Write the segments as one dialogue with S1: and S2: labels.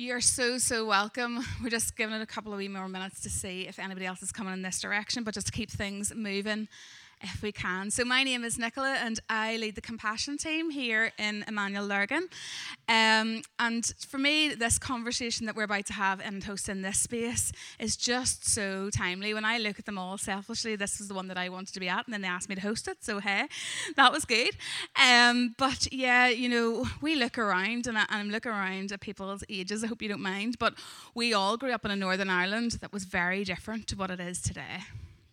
S1: You're so, so welcome. We're just giving it a couple of wee more minutes to see if anybody else is coming in this direction, but just to keep things moving if we can. So, my name is Nicola, and I lead the compassion team here in Emmanuel Lurgan. Um, and for me, this conversation that we're about to have and host in this space is just so timely. When I look at them all selfishly, this was the one that I wanted to be at, and then they asked me to host it. So, hey, that was good. Um, but yeah, you know, we look around, and, I, and I'm looking around at people's ages. I hope you don't mind, but we all grew up in a Northern Ireland that was very different to what it is today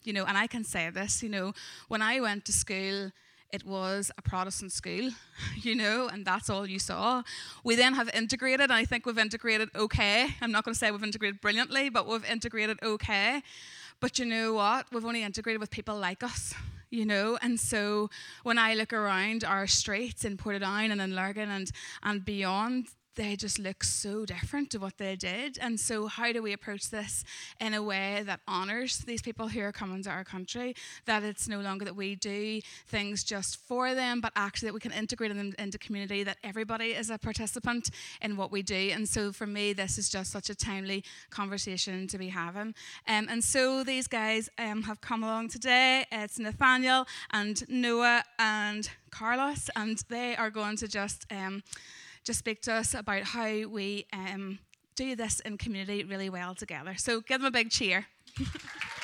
S1: you know, and I can say this, you know, when I went to school, it was a Protestant school, you know, and that's all you saw. We then have integrated, and I think we've integrated okay. I'm not going to say we've integrated brilliantly, but we've integrated okay. But you know what? We've only integrated with people like us, you know. And so when I look around our streets in Portadown and in Lurgan and, and beyond, they just look so different to what they did. And so, how do we approach this in a way that honors these people who are coming to our country? That it's no longer that we do things just for them, but actually that we can integrate them into community, that everybody is a participant in what we do. And so, for me, this is just such a timely conversation to be having. Um, and so, these guys um, have come along today. It's Nathaniel and Noah and Carlos, and they are going to just. Um, just speak to us about how we um, do this in community really well together. So give them a big cheer.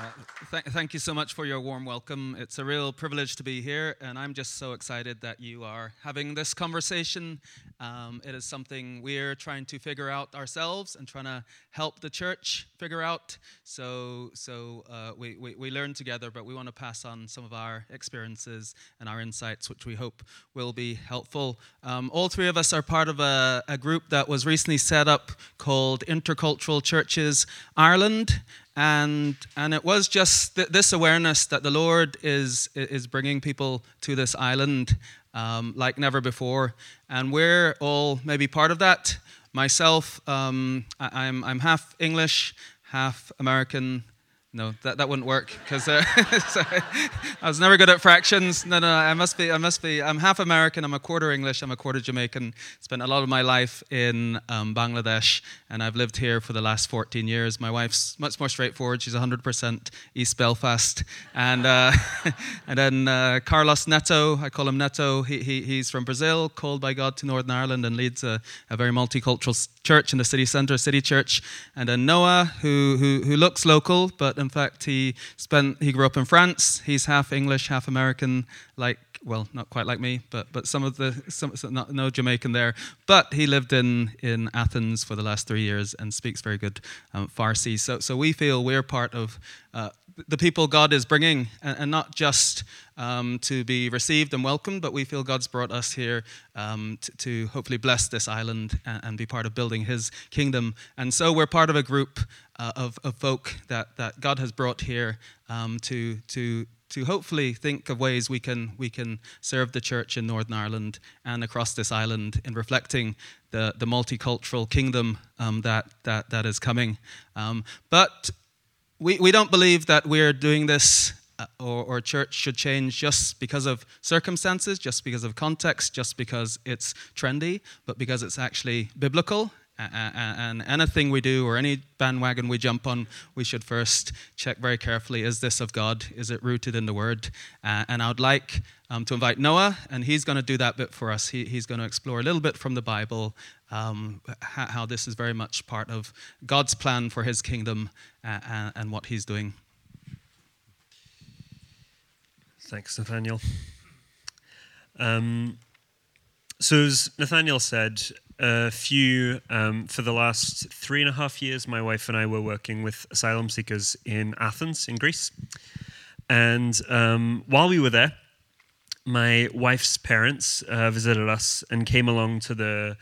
S2: Uh, th- thank you so much for your warm welcome. It's a real privilege to be here, and I'm just so excited that you are having this conversation. Um, it is something we're trying to figure out ourselves and trying to help the church figure out. So, so uh, we, we, we learn together, but we want to pass on some of our experiences and our insights, which we hope will be helpful. Um, all three of us are part of a, a group that was recently set up called Intercultural Churches Ireland and and it was just th- this awareness that the Lord is is bringing people to this island um, like never before, and we're all maybe part of that. Myself, um, I, I'm I'm half English, half American, no, that, that wouldn't work because uh, I was never good at fractions. No, no, I must be. I must be. I'm half American. I'm a quarter English. I'm a quarter Jamaican. Spent a lot of my life in um, Bangladesh, and I've lived here for the last 14 years. My wife's much more straightforward. She's 100% East Belfast, and uh, and then uh, Carlos Neto. I call him Neto. He, he, he's from Brazil, called by God to Northern Ireland, and leads a, a very multicultural church in the city centre, City Church. And then Noah, who who, who looks local, but in fact, he spent he grew up in France. He's half English, half American, like well, not quite like me, but but some of the some, not, no Jamaican there. But he lived in in Athens for the last three years and speaks very good um, Farsi. So so we feel we're part of. Uh, the people God is bringing, and, not just um, to be received and welcomed, but we feel God's brought us here um, to, to, hopefully bless this island and, and, be part of building His kingdom. And so we're part of a group uh, of, of folk that, that God has brought here um, to, to, to hopefully think of ways we can, we can serve the church in Northern Ireland and across this island in reflecting the, the multicultural kingdom um, that, that, that is coming. Um, but we, we don't believe that we're doing this uh, or, or church should change just because of circumstances, just because of context, just because it's trendy, but because it's actually biblical and anything we do or any bandwagon we jump on, we should first check very carefully is this of God? Is it rooted in the Word? Uh, and I would like um, to invite Noah, and he's going to do that bit for us. He, he's going to explore a little bit from the Bible um, how, this is very much part of God's plan for his kingdom uh, and, and what he's doing.
S3: Thanks, Nathaniel. Um, so, as Nathaniel said, a few, um, for the last three and a half years, my wife and I were working with asylum seekers in Athens, in Greece. And um, while we were there, my wife's parents uh, visited us and came along to the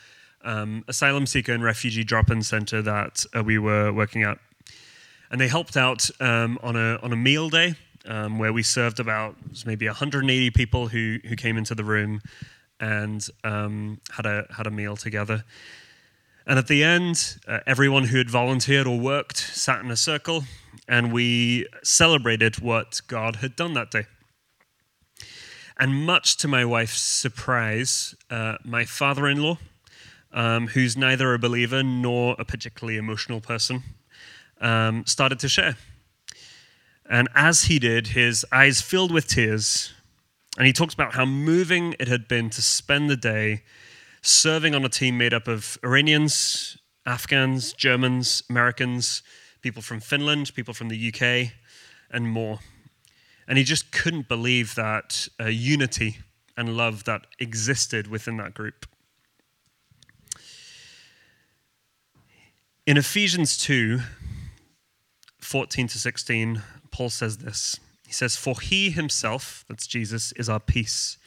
S3: um, asylum seeker and refugee drop in center that uh, we were working at. And they helped out um, on, a, on a meal day um, where we served about maybe 180 people who, who came into the room and um, had a had a meal together. And at the end, uh, everyone who had volunteered or worked sat in a circle, and we celebrated what God had done that day. And much to my wife's surprise, uh, my father in law, um, who's neither a believer nor a particularly emotional person, um, started to share. And as he did, his eyes filled with tears. And he talked about how moving it had been to spend the day serving on a team made up of Iranians, Afghans, Germans, Americans, people from Finland, people from the UK, and more. And he just couldn't believe that uh, unity and love that existed within that group. In Ephesians 2 14 to 16, Paul says this. He says, For he himself, that's Jesus, is our peace.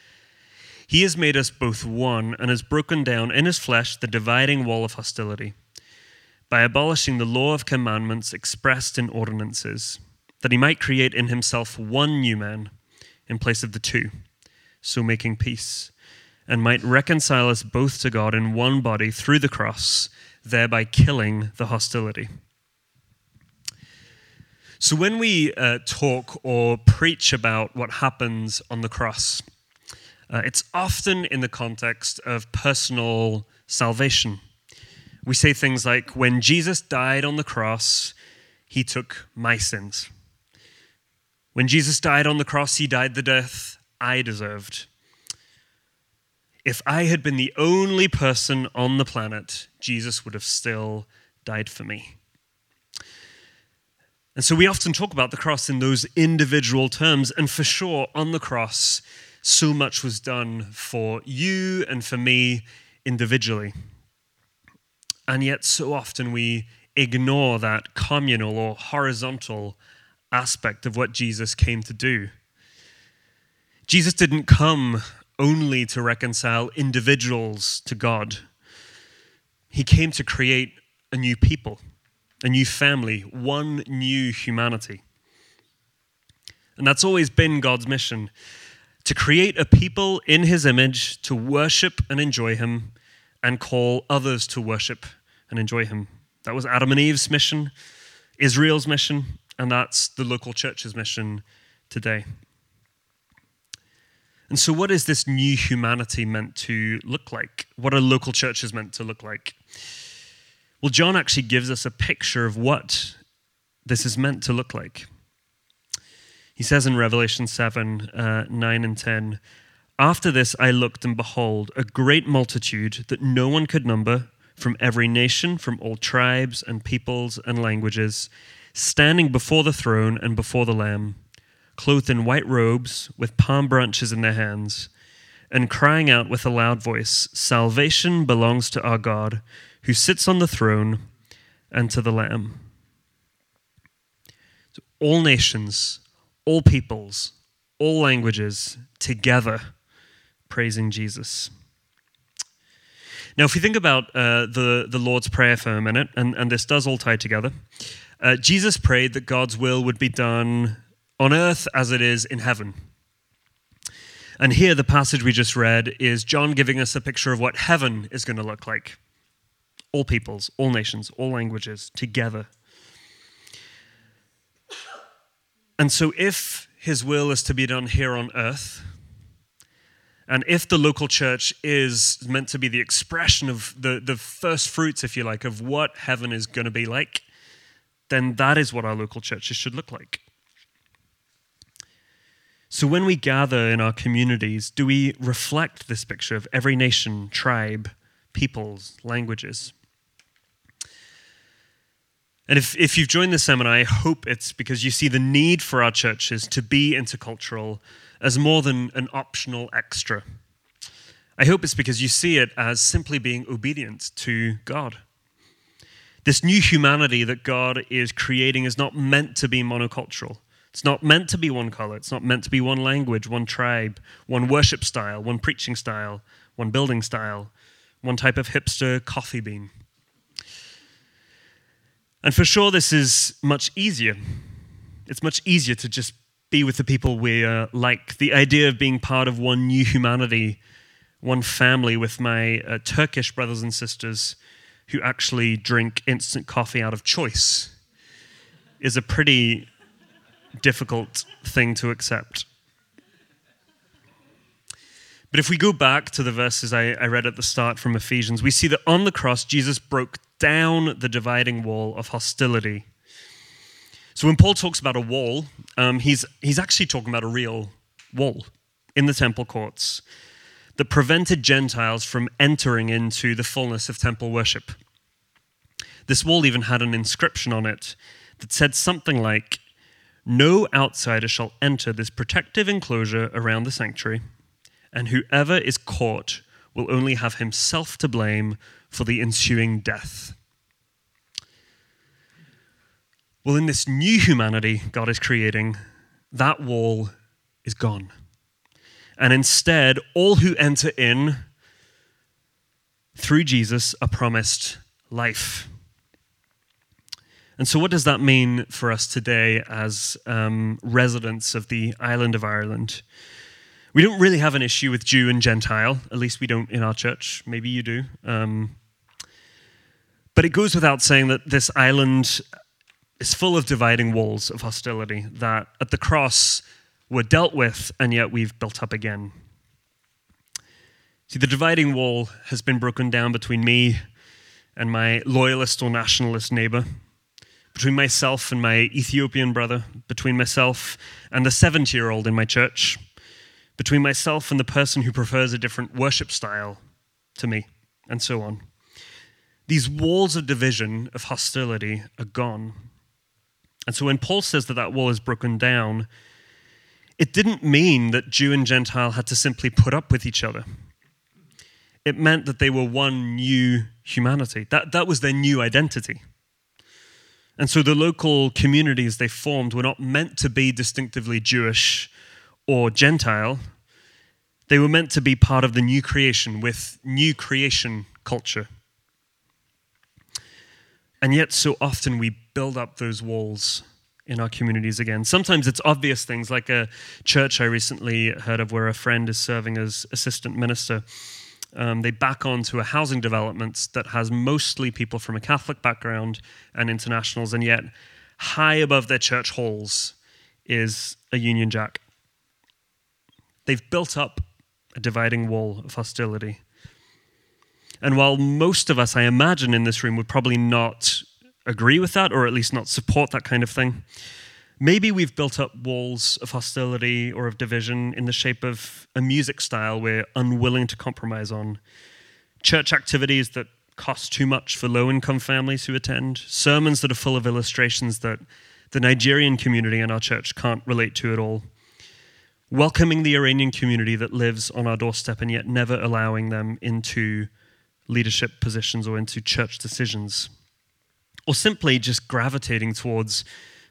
S3: He has made us both one and has broken down in his flesh the dividing wall of hostility by abolishing the law of commandments expressed in ordinances, that he might create in himself one new man in place of the two, so making peace, and might reconcile us both to God in one body through the cross, thereby killing the hostility. So, when we uh, talk or preach about what happens on the cross, uh, it's often in the context of personal salvation we say things like, when Jesus died on the cross, he took my sins. When Jesus died on the cross, he died the death I deserved. If I had been the only person on the planet, Jesus would have still died for me. And so we often talk about the cross in those individual terms. And for sure, on the cross, so much was done for you and for me individually. And yet, so often we ignore that communal or horizontal aspect of what Jesus came to do. Jesus didn't come only to reconcile individuals to God, He came to create a new people, a new family, one new humanity. And that's always been God's mission to create a people in His image to worship and enjoy Him and call others to worship and enjoy Him. That was Adam and Eve's mission, Israel's mission, and that's the local church's mission today. And so, what is this new humanity meant to look like? What are local churches meant to look like? Well, John actually gives us a picture of what this is meant to look like. He says in Revelation 7 uh, 9 and 10, After this I looked, and behold, a great multitude that no one could number from every nation, from all tribes and peoples and languages, standing before the throne and before the Lamb, clothed in white robes, with palm branches in their hands, and crying out with a loud voice Salvation belongs to our God, who sits on the throne, and to the Lamb. So all nations, all peoples, all languages, together praising Jesus. Now, if we think about uh, the, the Lord's Prayer for a minute, and, and this does all tie together, uh, Jesus prayed that God's will would be done on earth as it is in heaven. And here, the passage we just read is John giving us a picture of what heaven is going to look like all peoples, all nations, all languages together. And so, if his will is to be done here on earth, and if the local church is meant to be the expression of the, the first fruits, if you like, of what heaven is going to be like, then that is what our local churches should look like. So when we gather in our communities, do we reflect this picture of every nation, tribe, peoples, languages? And if, if you've joined the seminar, I hope it's because you see the need for our churches to be intercultural as more than an optional extra. I hope it's because you see it as simply being obedient to God. This new humanity that God is creating is not meant to be monocultural. It's not meant to be one color. It's not meant to be one language, one tribe, one worship style, one preaching style, one building style, one type of hipster coffee bean. And for sure, this is much easier. It's much easier to just be with the people we uh, like. The idea of being part of one new humanity, one family with my uh, Turkish brothers and sisters who actually drink instant coffee out of choice is a pretty difficult thing to accept. But if we go back to the verses I, I read at the start from Ephesians, we see that on the cross, Jesus broke down the dividing wall of hostility. So when Paul talks about a wall, um, he's, he's actually talking about a real wall in the temple courts that prevented Gentiles from entering into the fullness of temple worship. This wall even had an inscription on it that said something like, No outsider shall enter this protective enclosure around the sanctuary, and whoever is caught will only have himself to blame for the ensuing death. Well, in this new humanity God is creating, that wall is gone. And instead, all who enter in through Jesus are promised life. And so, what does that mean for us today as um, residents of the island of Ireland? We don't really have an issue with Jew and Gentile, at least we don't in our church. Maybe you do. Um, but it goes without saying that this island is full of dividing walls of hostility that at the cross were dealt with, and yet we've built up again. See, the dividing wall has been broken down between me and my loyalist or nationalist neighbor, between myself and my Ethiopian brother, between myself and the 70 year old in my church, between myself and the person who prefers a different worship style to me, and so on. These walls of division, of hostility, are gone. And so when Paul says that that wall is broken down, it didn't mean that Jew and Gentile had to simply put up with each other. It meant that they were one new humanity. That, that was their new identity. And so the local communities they formed were not meant to be distinctively Jewish or Gentile. They were meant to be part of the new creation with new creation culture. And yet, so often we build up those walls in our communities again. Sometimes it's obvious things, like a church I recently heard of where a friend is serving as assistant minister. Um, they back onto a housing development that has mostly people from a Catholic background and internationals, and yet high above their church halls is a Union Jack. They've built up a dividing wall of hostility. And while most of us, I imagine, in this room would probably not agree with that, or at least not support that kind of thing, maybe we've built up walls of hostility or of division in the shape of a music style we're unwilling to compromise on, church activities that cost too much for low income families who attend, sermons that are full of illustrations that the Nigerian community in our church can't relate to at all. Welcoming the Iranian community that lives on our doorstep and yet never allowing them into leadership positions or into church decisions. Or simply just gravitating towards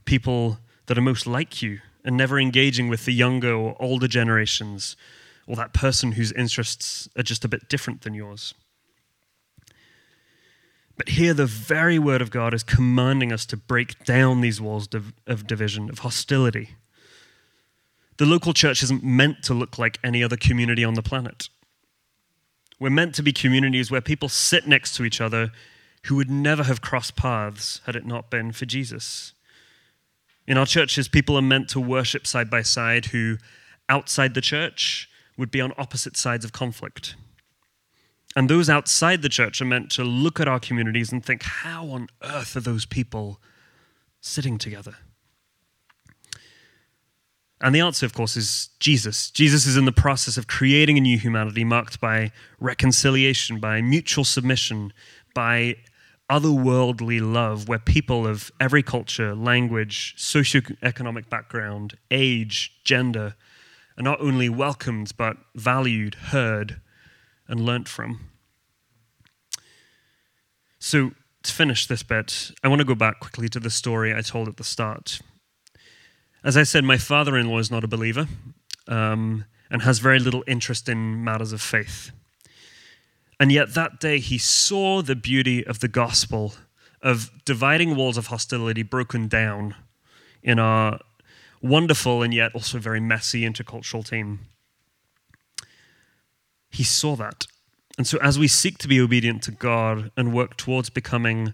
S3: people that are most like you and never engaging with the younger or older generations or that person whose interests are just a bit different than yours. But here, the very word of God is commanding us to break down these walls of division, of hostility. The local church isn't meant to look like any other community on the planet. We're meant to be communities where people sit next to each other who would never have crossed paths had it not been for Jesus. In our churches, people are meant to worship side by side who, outside the church, would be on opposite sides of conflict. And those outside the church are meant to look at our communities and think, how on earth are those people sitting together? And the answer, of course, is Jesus. Jesus is in the process of creating a new humanity marked by reconciliation, by mutual submission, by otherworldly love, where people of every culture, language, socioeconomic background, age, gender are not only welcomed, but valued, heard, and learnt from. So, to finish this bit, I want to go back quickly to the story I told at the start. As I said, my father in law is not a believer um, and has very little interest in matters of faith. And yet that day he saw the beauty of the gospel, of dividing walls of hostility broken down in our wonderful and yet also very messy intercultural team. He saw that. And so, as we seek to be obedient to God and work towards becoming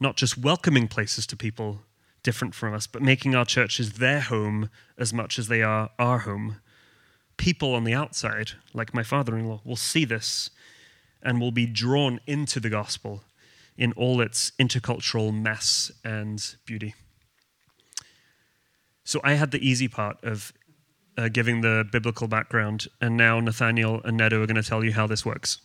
S3: not just welcoming places to people, different from us, but making our churches their home as much as they are our home. people on the outside, like my father in law, will see this and will be drawn into the gospel in all its intercultural mess and beauty. So I had the easy part of uh, giving the biblical background, and now Nathaniel and Neto are going to tell you how this works.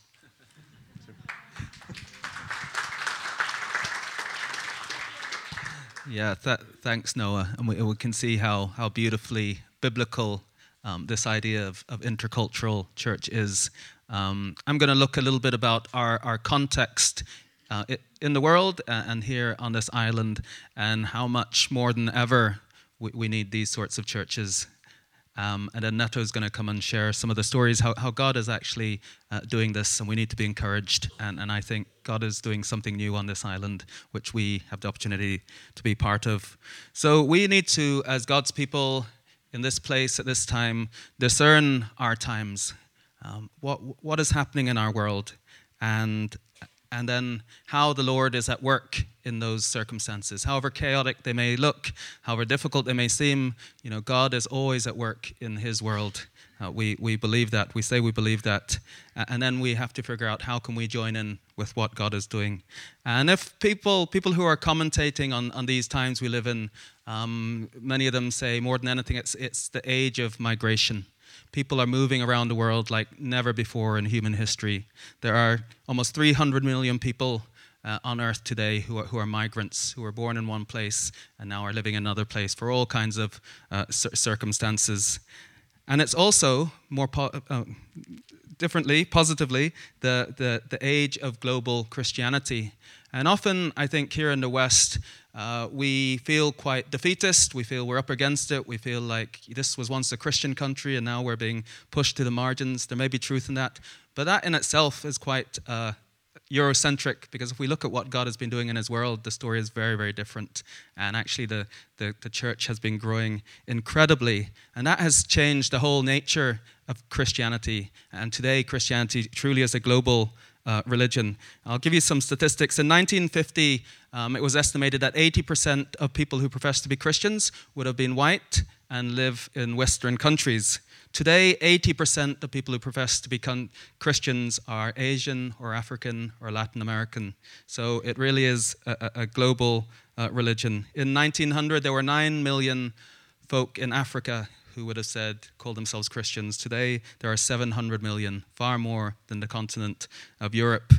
S2: Yeah, th- thanks, Noah. And we, we, can see how, how beautifully biblical um, this idea of, of intercultural church is. Um, I'm going to look a little bit about our, our context uh, in the world and here on this island, and how much more than ever we, we need these sorts of churches um, and then Neto is going to come and share some of the stories how, how God is actually uh, doing this, and we need to be encouraged. And, and I think God is doing something new on this island, which we have the opportunity to be part of. So we need to, as God's people in this place at this time, discern our times. Um, what, what is happening in our world? And and then how the Lord is at work in those circumstances. However chaotic they may look, however difficult they may seem, you know, God is always at work in His world. Uh, we, we believe that. We say we believe that. And then we have to figure out how can we join in with what God is doing. And if people, people who are commentating on, on these times we live in, um, many of them say more than anything, it's, it's the age of migration. People are moving around the world like never before in human history. There are almost 300 million people uh, on earth today who are, who are migrants, who were born in one place and now are living in another place for all kinds of uh, circumstances. And it's also more po- uh, differently, positively, the, the, the age of global Christianity. And often, I think here in the West, uh, we feel quite defeatist. We feel we're up against it. We feel like this was once a Christian country and now we're being pushed to the margins. There may be truth in that. But that in itself is quite uh, Eurocentric because if we look at what God has been doing in His world, the story is very, very different. And actually, the, the, the church has been growing incredibly. And that has changed the whole nature of Christianity. And today, Christianity truly is a global uh, religion. I'll give you some statistics. In 1950, um, it was estimated that 80% of people who profess to be Christians would have been white and live in Western countries. Today, 80% of people who profess to be Christians are Asian or African or Latin American. So it really is a, a global uh, religion. In 1900, there were 9 million folk in Africa who would have said, call themselves Christians. Today, there are 700 million, far more than the continent of Europe.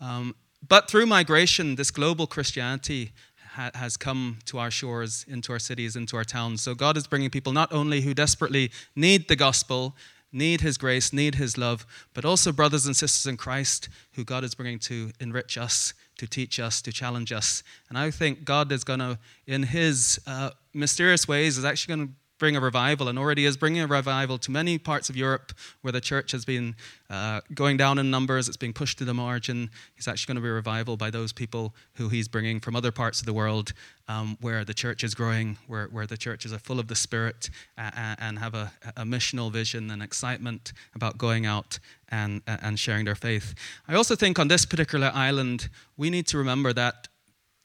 S2: Um, but through migration, this global Christianity ha- has come to our shores, into our cities, into our towns. So God is bringing people not only who desperately need the gospel, need His grace, need His love, but also brothers and sisters in Christ who God is bringing to enrich us, to teach us, to challenge us. And I think God is going to, in His uh, mysterious ways, is actually going to bring a revival and already is bringing a revival to many parts of Europe where the church has been uh, going down in numbers, it's being pushed to the margin. He's actually going to be a revival by those people who he's bringing from other parts of the world um, where the church is growing, where, where the churches are full of the Spirit uh, and have a, a missional vision and excitement about going out and, and sharing their faith. I also think on this particular island, we need to remember that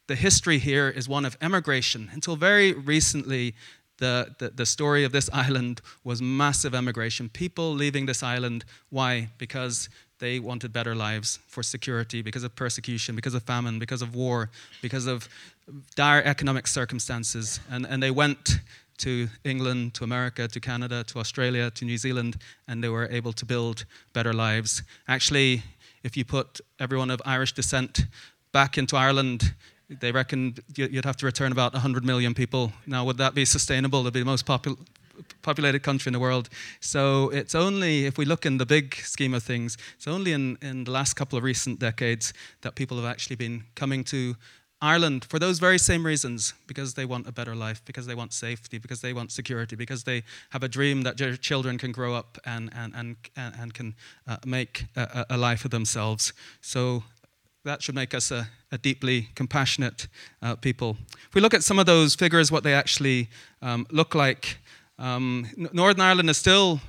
S2: the history here is one of emigration. Until very recently, the, the, the, story of this island was massive emigration. People leaving this island. Why? Because they wanted better lives for security, because of persecution, because of famine, because of war, because of dire economic circumstances. And, and they went to England, to America, to Canada, to Australia, to New Zealand, and they were able to build better lives. Actually, if you put everyone of Irish descent back into Ireland, they reckon you'd have to return about 100 million people. Now, would that be sustainable? It'd be the most popul- populated country in the world. So it's only, if we look in the big scheme of things, it's only in, in the last couple of recent decades that people have actually been coming to Ireland for those very same reasons because they want a better life, because they want safety, because they want security, because they have a dream that their children can grow up and, and, and, and can uh, make a, a life of themselves. So that should make us a, a deeply compassionate uh, people. If we look at some of those figures, what they actually um, look like, um, Northern Ireland is still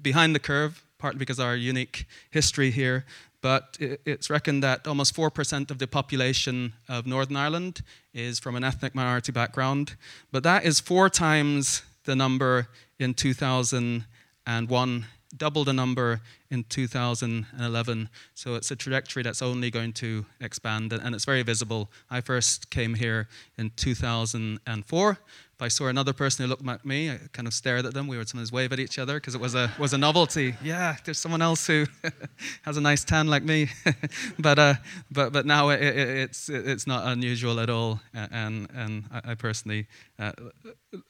S2: behind the curve, partly because of our unique history here, but it's reckoned that almost 4% of the population of Northern Ireland is from an ethnic minority background, but that is four times the number in 2000 and one double the number in 2011. So it's a trajectory that's only going to expand, and it's very visible. I first came here in 2004. If I saw another person who looked like me, I kind of stared at them. We would sometimes wave at each other because it was a was a novelty. Yeah, there's someone else who has a nice tan like me. but uh, but but now it, it, it's it's not unusual at all, and and I personally uh,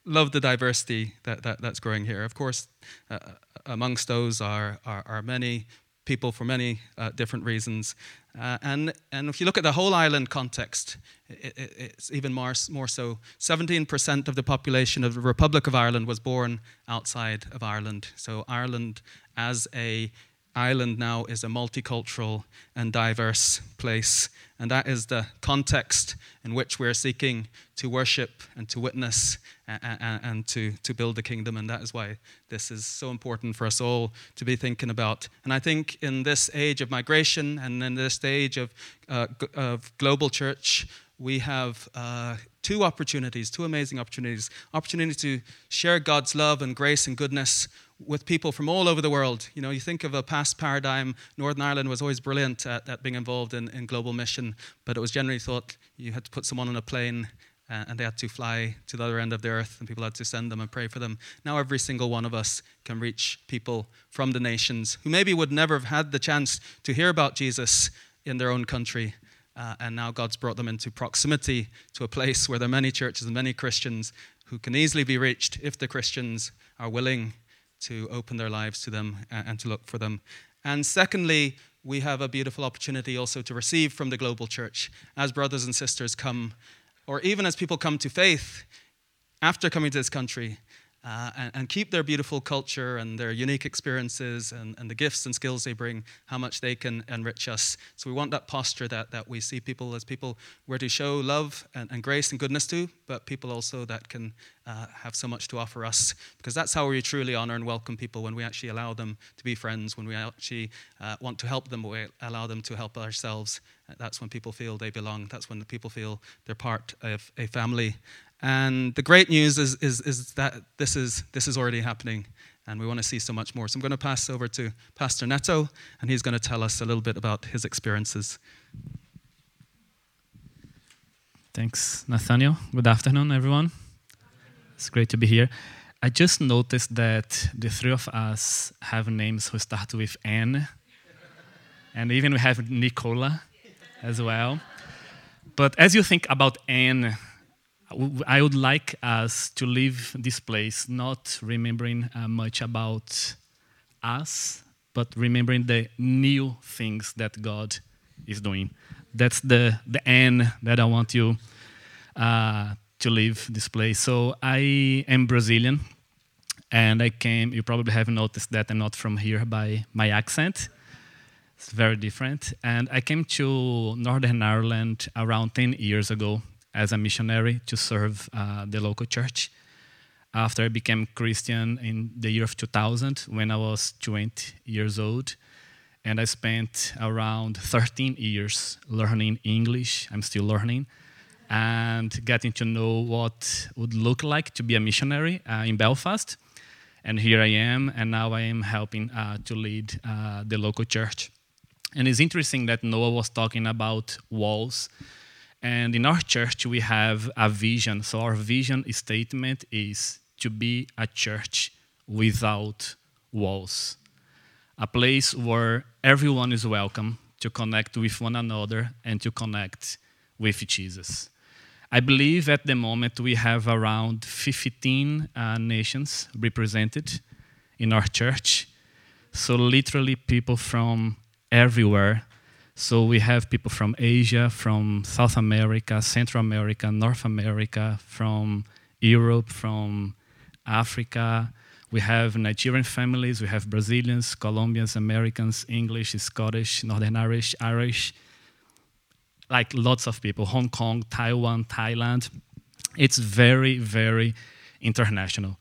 S2: love the diversity that, that that's growing here. Of course, uh, amongst those are, are, are many people for many uh, different reasons. Uh, and, and if you look at the whole island context, it, it, it's even more, more so. 17% of the population of the Republic of Ireland was born outside of Ireland. So Ireland as a island now is a multicultural and diverse place. And that is the context in which we're seeking to worship and to witness and, and, to, to build the kingdom. And that is why this is so important for us all to be thinking about. And I think in this age of migration and in this age of, uh, of global church, we have uh, two opportunities, two amazing opportunities. Opportunity to share God's love and grace and goodness with people from all over the world. You know, you think of a past paradigm, Northern Ireland was always brilliant at, at being involved in, in global mission, but it was generally thought you had to put someone on a plane uh, and they had to fly to the other end of the earth and people had to send them and pray for them. Now, every single one of us can reach people from the nations who maybe would never have had the chance to hear about Jesus in their own country. Uh, and now God's brought them into proximity to a place where there are many churches and many Christians who can easily be reached if the Christians are willing to open their lives to them and to look for them. And secondly, we have a beautiful opportunity also to receive from the global church as brothers and sisters come, or even as people come to faith after coming to this country uh, and, and, keep their beautiful culture and their unique experiences and, and, the gifts and skills they bring, how much they can enrich us. So we want that posture that, that we see people as people where to show love and, and grace and goodness to, but people also that can uh, have so much to offer us. Because that's how we truly honor and welcome people when we actually allow them to be friends, when we actually uh, want to help them, we allow them to help ourselves. That's when people feel they belong. That's when the people feel they're part of a family. And the great news is, is, is that this is, this is already happening, and we want to see so much more. So I'm going to pass over to Pastor Neto, and he's going to tell us a little bit about his experiences.
S4: Thanks, Nathaniel. Good afternoon, everyone. It's great to be here. I just noticed that the three of us have names who start with N, and even we have Nicola as well. But as you think about N, I would like us to leave this place not remembering uh, much about us, but remembering the new things that God is doing. That's the, the end that I want you uh, to leave this place. So I am Brazilian, and I came, you probably have noticed that I'm not from here by my accent. It's very different. And I came to Northern Ireland around 10 years ago as a missionary to serve uh, the local church. After I became Christian in the year of 2000, when I was 20 years old, and I spent around 13 years learning English. I'm still learning and getting to know what would look like to be a missionary uh, in Belfast. And here I am, and now I am helping uh, to lead uh, the local church. And it's interesting that Noah was talking about walls and in our church, we have a vision. So, our vision statement is to be a church without walls, a place where everyone is welcome to connect with one another and to connect with Jesus. I believe at the moment we have around 15 uh, nations represented in our church. So, literally, people from everywhere so we have people from Asia, from South America, Central America, North America, from Europe, from Africa. We have Nigerian families, we have Brazilians, Colombians, Americans, English, Scottish, Northern Irish, Irish, like lots of people, Hong Kong, Taiwan, Thailand. It's very, very international.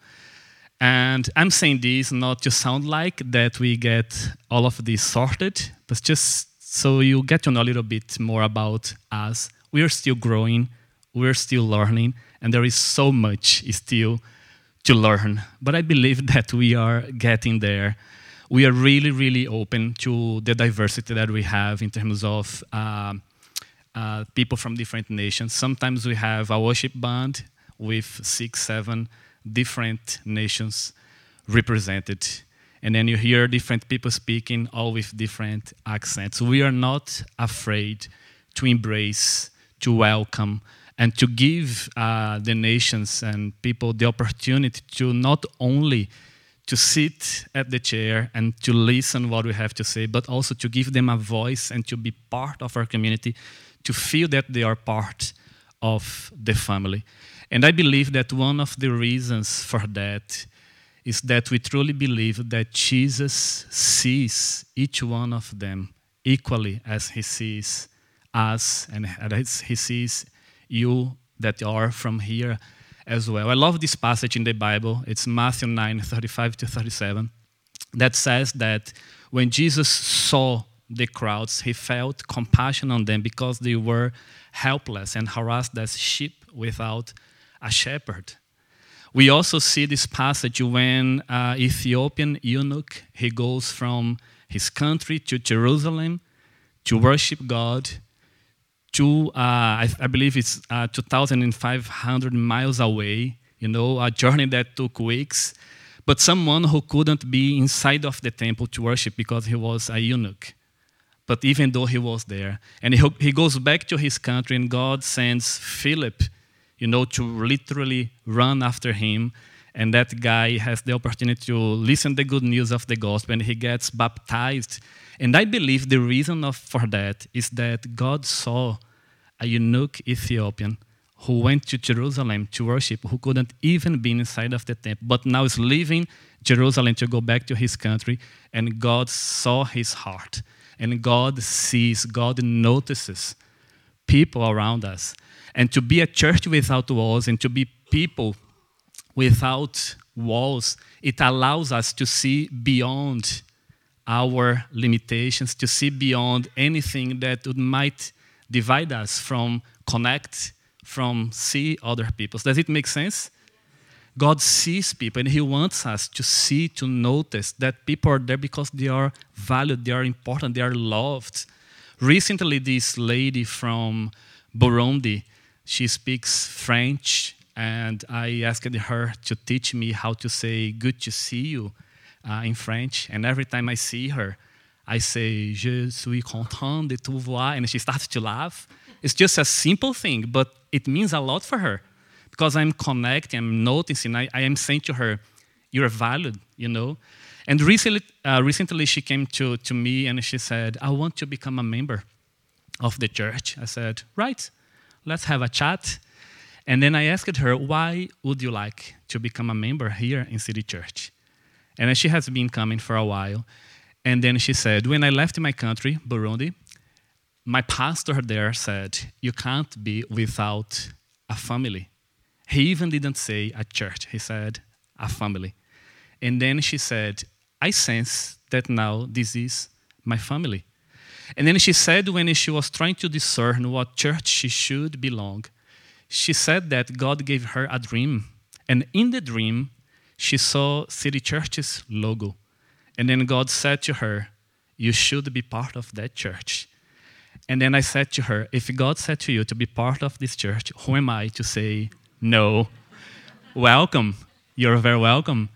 S4: And I'm saying this not to sound like that we get all of this sorted, but just so you get to know a little bit more about us. We are still growing, we're still learning, and there is so much still to learn. But I believe that we are getting there. We are really, really open to the diversity that we have in terms of uh, uh, people from different nations. Sometimes we have a worship band with six, seven different nations represented. And then you hear different people speaking, all with different accents. We are not afraid to embrace, to welcome, and to give uh, the nations and people the opportunity to not only to sit at the chair and to listen what we have to say, but also to give them a voice and to be part of our community, to feel that they are part of the family. And I believe that one of the reasons for that is that we truly believe that Jesus sees each one of them equally as he sees us and as he sees you that are from here as well. I love this passage in the Bible. It's Matthew 9 35 to 37 that says that when Jesus saw the crowds, he felt compassion on them because they were helpless and harassed as sheep without a shepherd. We also see this passage when uh, Ethiopian eunuch he goes from his country to Jerusalem to worship God to, uh, I, I, believe it's uh, 2,500 miles away, you know, a journey that took weeks. But someone who couldn't be inside of the temple to worship because he was a eunuch. But even though he was there, and he, he goes back to his country, and God sends Philip, you know, to literally run after him. And that guy has the opportunity to listen the good news of the gospel, and he gets baptized. And I believe the reason of, for that is that God saw a eunuch Ethiopian who went to Jerusalem to worship, who couldn't even be inside of the temple, but now is leaving Jerusalem to go back to his country, and God saw his heart. And God sees, God notices people around us. And to be a church without walls and to be people without walls, it allows us to see beyond our limitations, to see beyond anything that might divide us from connect, from see other people. Does it make sense? God sees people and He wants us to see, to notice that people are there because they are valued, they are important, they are loved. Recently, this lady from Burundi, she speaks French, and I asked her to teach me how to say "good to see you" uh, in French. And every time I see her, I say, Je suis content de te voir, and she starts to laugh. It's just a simple thing, but it means a lot for her because I'm connecting, I'm noticing, I, I am saying to her, You're valued, you know? And recently, uh, recently she came to, to me and she said, I want to become a member of the church. I said, Right, let's have a chat. And then I asked her, Why would you like to become a member here in City Church? And she has been coming for a while. And then she said, When I left my country, Burundi, my pastor there said, You can't be without a family. He even didn't say a church, he said a family. And then she said, I sense that now this is my family. And then she said, when she was trying to discern what church she should belong, she said that God gave her a dream. And in the dream, she saw City Church's logo. And then God said to her, You should be part of that church. And then I said to her, If God said to you to be part of this church, who am I to say no? welcome. You're very welcome.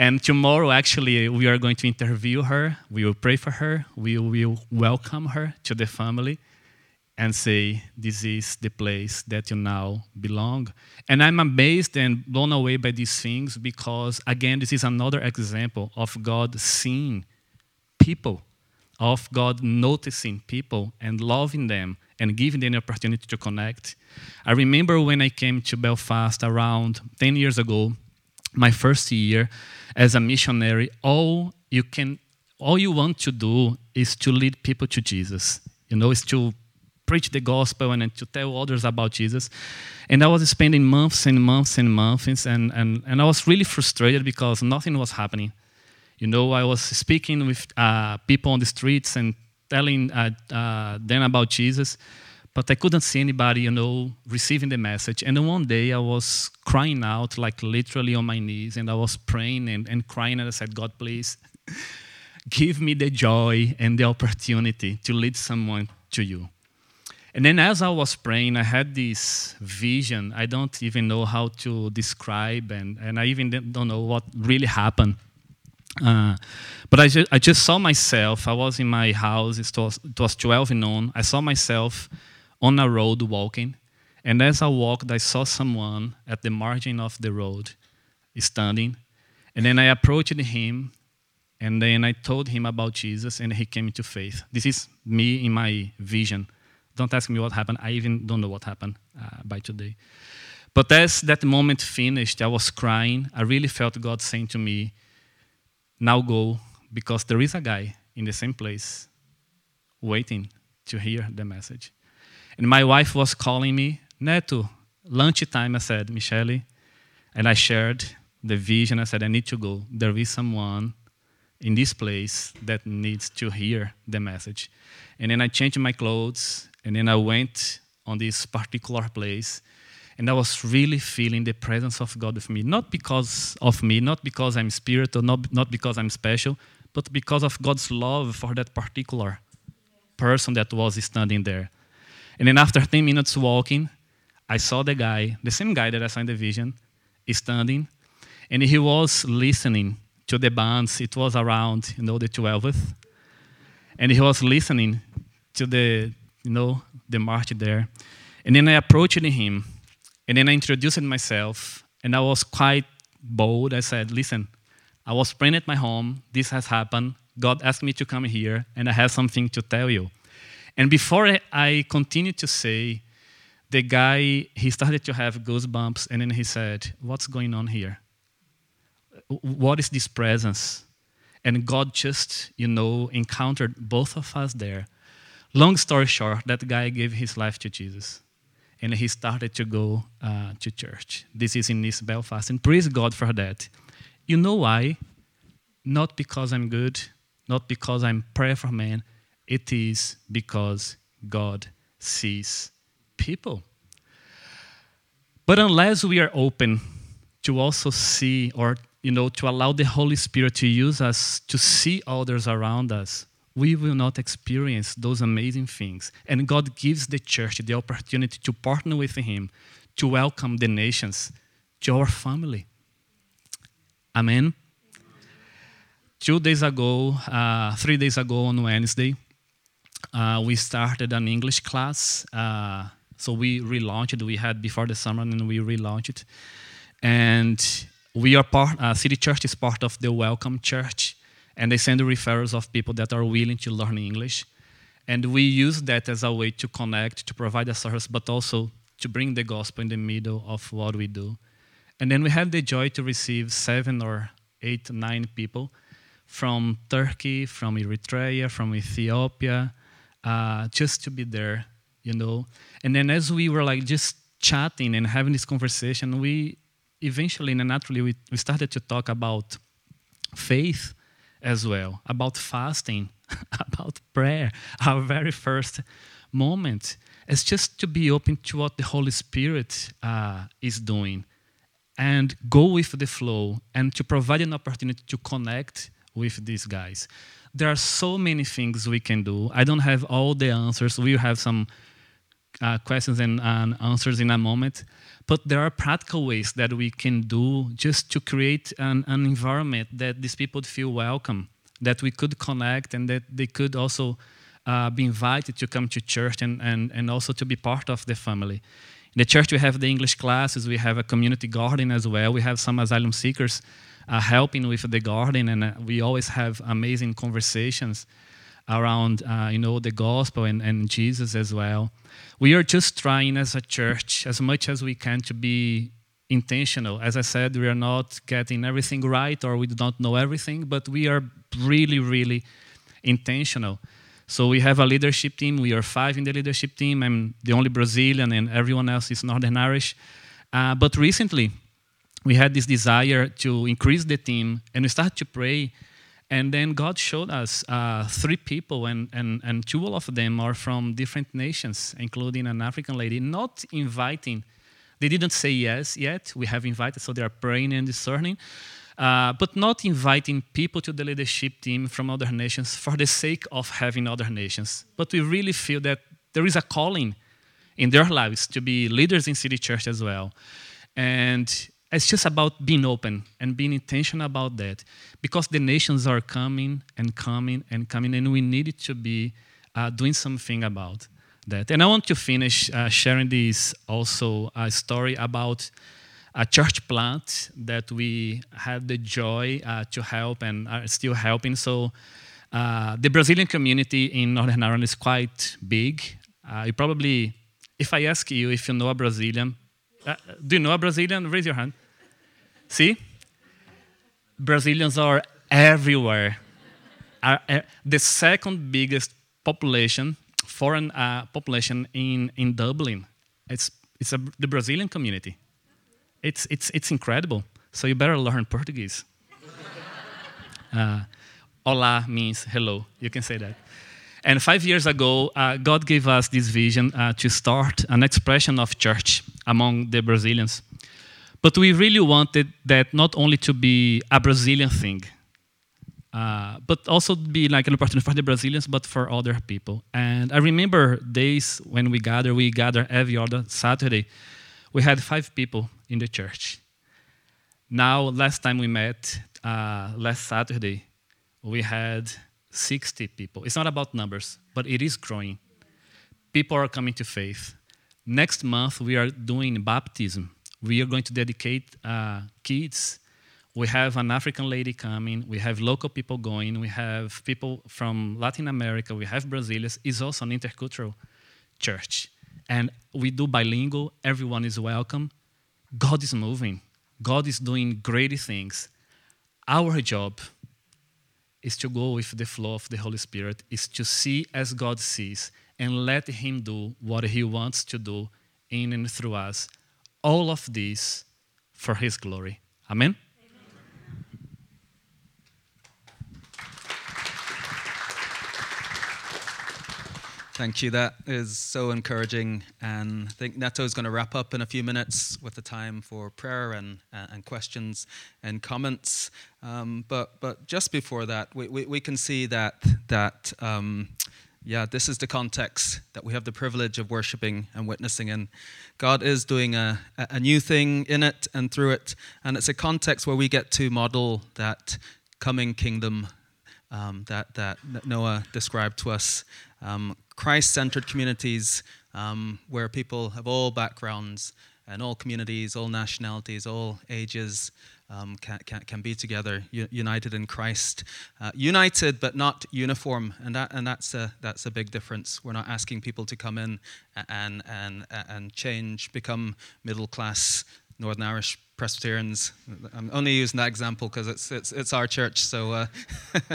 S4: And tomorrow, actually, we are going to interview her. We will pray for her. We will welcome her to the family and say, This is the place that you now belong. And I'm amazed and blown away by these things because, again, this is another example of God seeing people, of God noticing people and loving them and giving them the opportunity to connect. I remember when I came to Belfast around 10 years ago, my first year as a missionary, all you can all you want to do is to lead people to Jesus. You know, is to preach the gospel and to tell others about Jesus. And I was spending months and months and months, and, and, and I was really frustrated because nothing was happening. You know, I was speaking with uh, people on the streets and telling uh, uh, them about Jesus, but I couldn't see anybody, you know, receiving the message. And then one day I was crying out, like literally on my knees, and I was praying and, and crying, and I said, God, please give me the joy and the opportunity to lead someone to you. And then as I was praying, I had this vision. I don't even know how to describe, and, and I even don't know what really happened. Uh, but I, ju- I just saw myself. I was in my house. It was, it was 12 noon. I saw myself on a road walking. And as I walked, I saw someone at the margin of the road standing. And then I approached him. And then I told him about Jesus, and he came to faith. This is me in my vision. Don't ask me what happened. I even don't know what happened uh, by today. But as that moment finished, I was crying. I really felt God saying to me, Now go, because there is a guy in the same place waiting to hear the message. And my wife was calling me, Neto, lunchtime. I said, Michele, and I shared the vision. I said, I need to go. There is someone in this place that needs to hear the message. And then I changed my clothes, and then I went on this particular place. And I was really feeling the presence of God with me, not because of me, not because I'm spiritual, not, not because I'm special, but because of God's love for that particular person that was standing there. And then after 10 minutes walking, I saw the guy, the same guy that I saw in the vision, standing, and he was listening to the bands. It was around, you know, the 12th. And he was listening to the, you know, the march there. And then I approached him, and then I introduced myself, and I was quite bold. I said, listen, I was praying at my home. This has happened. God asked me to come here, and I have something to tell you. And before I continued to say, the guy, he started to have goosebumps, and then he said, What's going on here? What is this presence? And God just, you know, encountered both of us there. Long story short, that guy gave his life to Jesus. And he started to go uh, to church. This is in East Belfast. And praise God for that. You know why? Not because I'm good, not because I'm prayerful man, it is because God sees people. But unless we are open to also see or you know to allow the Holy Spirit to use us to see others around us, we will not experience those amazing things. And God gives the church the opportunity to partner with Him to welcome the nations to our family. Amen. Two days ago, uh, three days ago on Wednesday, uh, we started an English class. Uh, so we relaunched. We had before the summer, and we relaunched. And we are part. Uh, City Church is part of the Welcome Church, and they send referrals of people that are willing to learn English. And we use that as a way to connect, to provide a service, but also to bring the gospel in the middle of what we do. And then we had the joy to receive seven or eight, nine people from Turkey, from Eritrea, from Ethiopia, uh, just to be there, you know. And then as we were like just chatting and having this conversation, we eventually and naturally we, we started to talk about faith as well, about fasting, about prayer, our very first moment. It's just to be open to what the Holy Spirit uh, is doing and go with the flow and to provide an opportunity to connect with these guys. There are so many things we can do. I don't have all the answers. We have some uh, questions and, and answers in a moment. But there are practical ways that we can do just to create an, an environment that these people feel welcome, that we could connect, and that they could also uh, be invited to come to church and, and, and also to be part of the family. In the church, we have the English classes, we have a community garden as well, we have some asylum seekers uh, helping with the garden, and uh, we always have amazing conversations around uh, you know the gospel and, and Jesus as well. We are just trying as a church as much as we can to be intentional. As I said, we are not getting everything right or we do not know everything, but we are really, really intentional. So we have a leadership team. We are five in the leadership team. I'm the only Brazilian, and everyone else is Northern Irish. Uh, but recently, we had this desire to increase the team, and we started to pray And then God showed us uh, three people, and, and, and two of them are from different nations, including an African lady, not inviting. They didn't say yes yet. We have invited, so they are praying and discerning. Uh, but not inviting people to the leadership team from other nations for the sake of having other nations. But we really feel that there is a calling in their lives to be leaders in City Church as well. And it's just about being open and being intentional about that because the nations are coming and coming and coming, and we need to be uh, doing something about that. And I want to finish uh, sharing this also a story about a church plant that we had the joy uh, to help and are still helping. So, uh, the Brazilian community in Northern Ireland is quite big. Uh, you probably, if I ask you if you know a Brazilian, uh, do you know a Brazilian? Raise your hand. See? Brazilians are everywhere. Are, uh, the second biggest population, foreign uh, population in, in Dublin, it's, it's a, the Brazilian community. It's, it's, it's incredible. So you better learn Portuguese. Uh, means hello. You can say that. And five years ago, uh, God gave us this vision uh, to start an expression of church among the Brazilians. But we really wanted that not only to be a Brazilian thing, uh, but also be like an opportunity for the Brazilians, but for other people. And I remember days when we gather, we gather every other Saturday. We had five people in the church. Now, last time we met, uh, last Saturday, we had 60 people. It's not about numbers, but it is growing. People are coming to faith. Next month, we are doing baptism. We are going to dedicate uh, kids. We have an African lady coming. We have local people going. We have people from Latin America. We have Brazilians. It's also an intercultural church. And we do bilingual. Everyone is welcome. God is moving. God is doing great things. Our job is to go with the flow of the Holy Spirit, is to see as God sees and let Him do what He wants to do in and through us. All of this for His glory. Amen?
S2: Thank you. That is so encouraging. And I think Neto is going to wrap up in a few minutes with the time for prayer and, and questions and comments. Um, but, but just before that, we, we, we can see that, that um, yeah, this is the context that we have the privilege of worshiping and witnessing in. God is doing a, a new thing in it and through it. And it's a context where we get to model that coming kingdom um, that, that Noah described to us. Um, Christ centered communities um, where people of all backgrounds and all communities, all nationalities, all ages um, can, can, can, be together, united in Christ. Uh, united but not uniform, and, that, and that's, a, that's a big difference. We're not asking people to come in and, and, and change, become middle class Northern Irish Presbyterians. I'm only using that example because it's, it's, it's our church, so uh,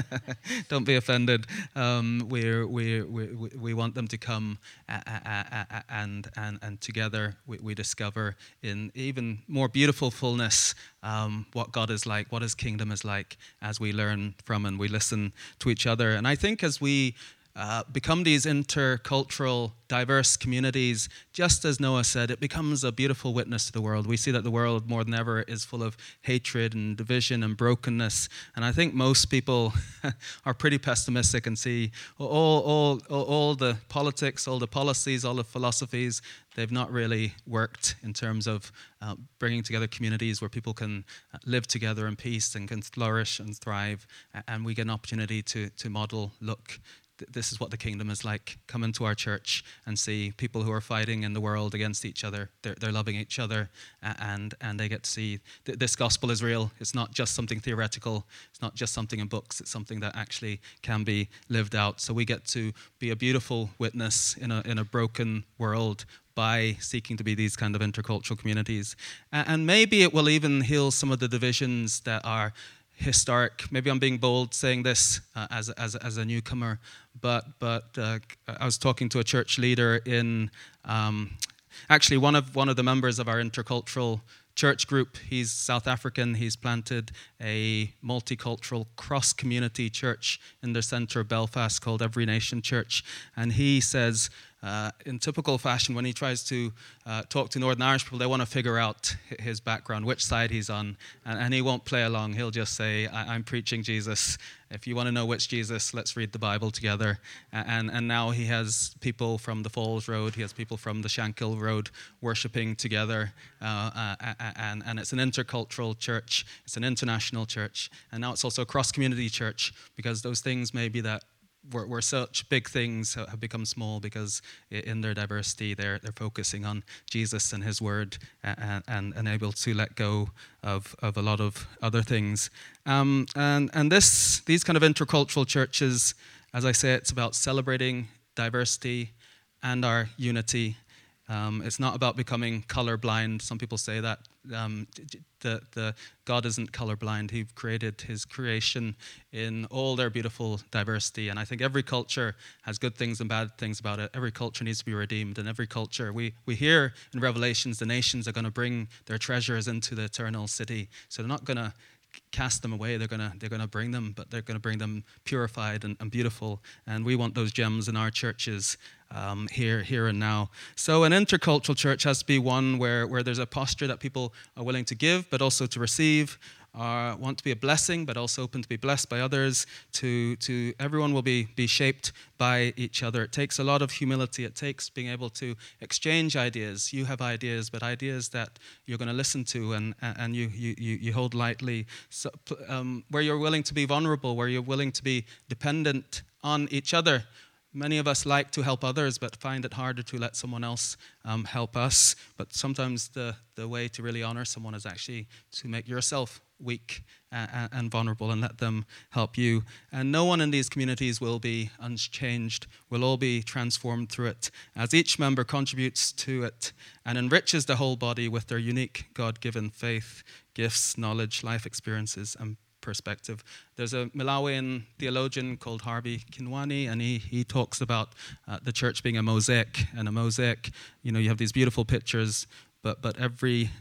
S2: don't be offended. Um, we we we, we want them to come and, and, and together we, we discover in even more beautiful fullness um, what God is like, what His kingdom is like, as we learn from and we listen to each other. And I think as we uh, become these intercultural, diverse communities, just as Noah said, it becomes a beautiful witness to the world. We see that the world more than ever is full of hatred and division and brokenness. And I think most people are pretty pessimistic and see all, all, all, all the politics, all the policies, all the philosophies, they've not really worked in terms of uh, bringing together communities where people can uh, live together in peace and can flourish and thrive. And we get an opportunity to, to model, look, this is what the kingdom is like. Come into our church and see people who are fighting in the world against each other. They're, they're loving each other, and, and they get to see th- this gospel is real. It's not just something theoretical, it's not just something in books, it's something that actually can be lived out. So we get to be a beautiful witness in a, in a broken world by seeking to be these kind of intercultural communities. And maybe it will even heal some of the divisions that are historic. Maybe I'm being bold saying this uh, as, as, as a newcomer, but, but uh, I was talking to a church leader in, um, actually, one of, one of the members of our intercultural church group. He's South African. He's planted a multicultural cross community church in the center of Belfast called Every Nation Church. And he says, uh, in typical fashion, when he tries to uh, talk to Northern Irish people, they want to figure out his background, which side he's on, and, and he won't play along. He'll just say, I- am preaching Jesus. If you want to know which Jesus, let's read the Bible together. And, and now he has people from the Falls Road, he has people from the Shankill Road worshiping together. Uh, and, and it's an intercultural church, it's an international church, and now it's also a cross community church because those things maybe that where, where such big things have become small because in their diversity they're, they're focusing on Jesus and His Word and, and, and able to let go of, of a lot of other things. Um, and and this, these kind of intercultural churches, as I say, it's about celebrating diversity and our unity um, it's not about becoming colorblind. Some people say that um, the, the God isn't colorblind. He created His creation in all their beautiful diversity, and I think every culture has good things and bad things about it. Every culture needs to be redeemed, and every culture we we hear in Revelations the nations are going to bring their treasures into the eternal city. So they're not going to cast them away. They're gonna they're gonna bring them, but they're gonna bring them purified and, and beautiful. And we want those gems in our churches um, here here and now. So an intercultural church has to be one where where there's a posture that people are willing to give, but also to receive uh, want to be a blessing, but also open to be blessed by others. To, to everyone will be, be shaped by each other. It takes a lot of humility. It takes being able to exchange ideas. You have ideas, but ideas that you're going to listen to and, and you, you, you hold lightly. So, um, where you're willing to be vulnerable, where you're willing to be dependent on each other. Many of us like to help others, but find it harder to let someone else um, help us. But sometimes the, the way to really honor someone is actually to make yourself weak and, and vulnerable and let them help you. And no one in these communities will be unchanged. We'll all be transformed through it as each member contributes to it and enriches the whole body with their unique God given faith, gifts, knowledge, life experiences, and perspective. There's a Malawian theologian called Harvey Kwiyani, and he, he talks about uh, the church being a mosaic. And a mosaic, you know, you have these beautiful pictures, but, but every,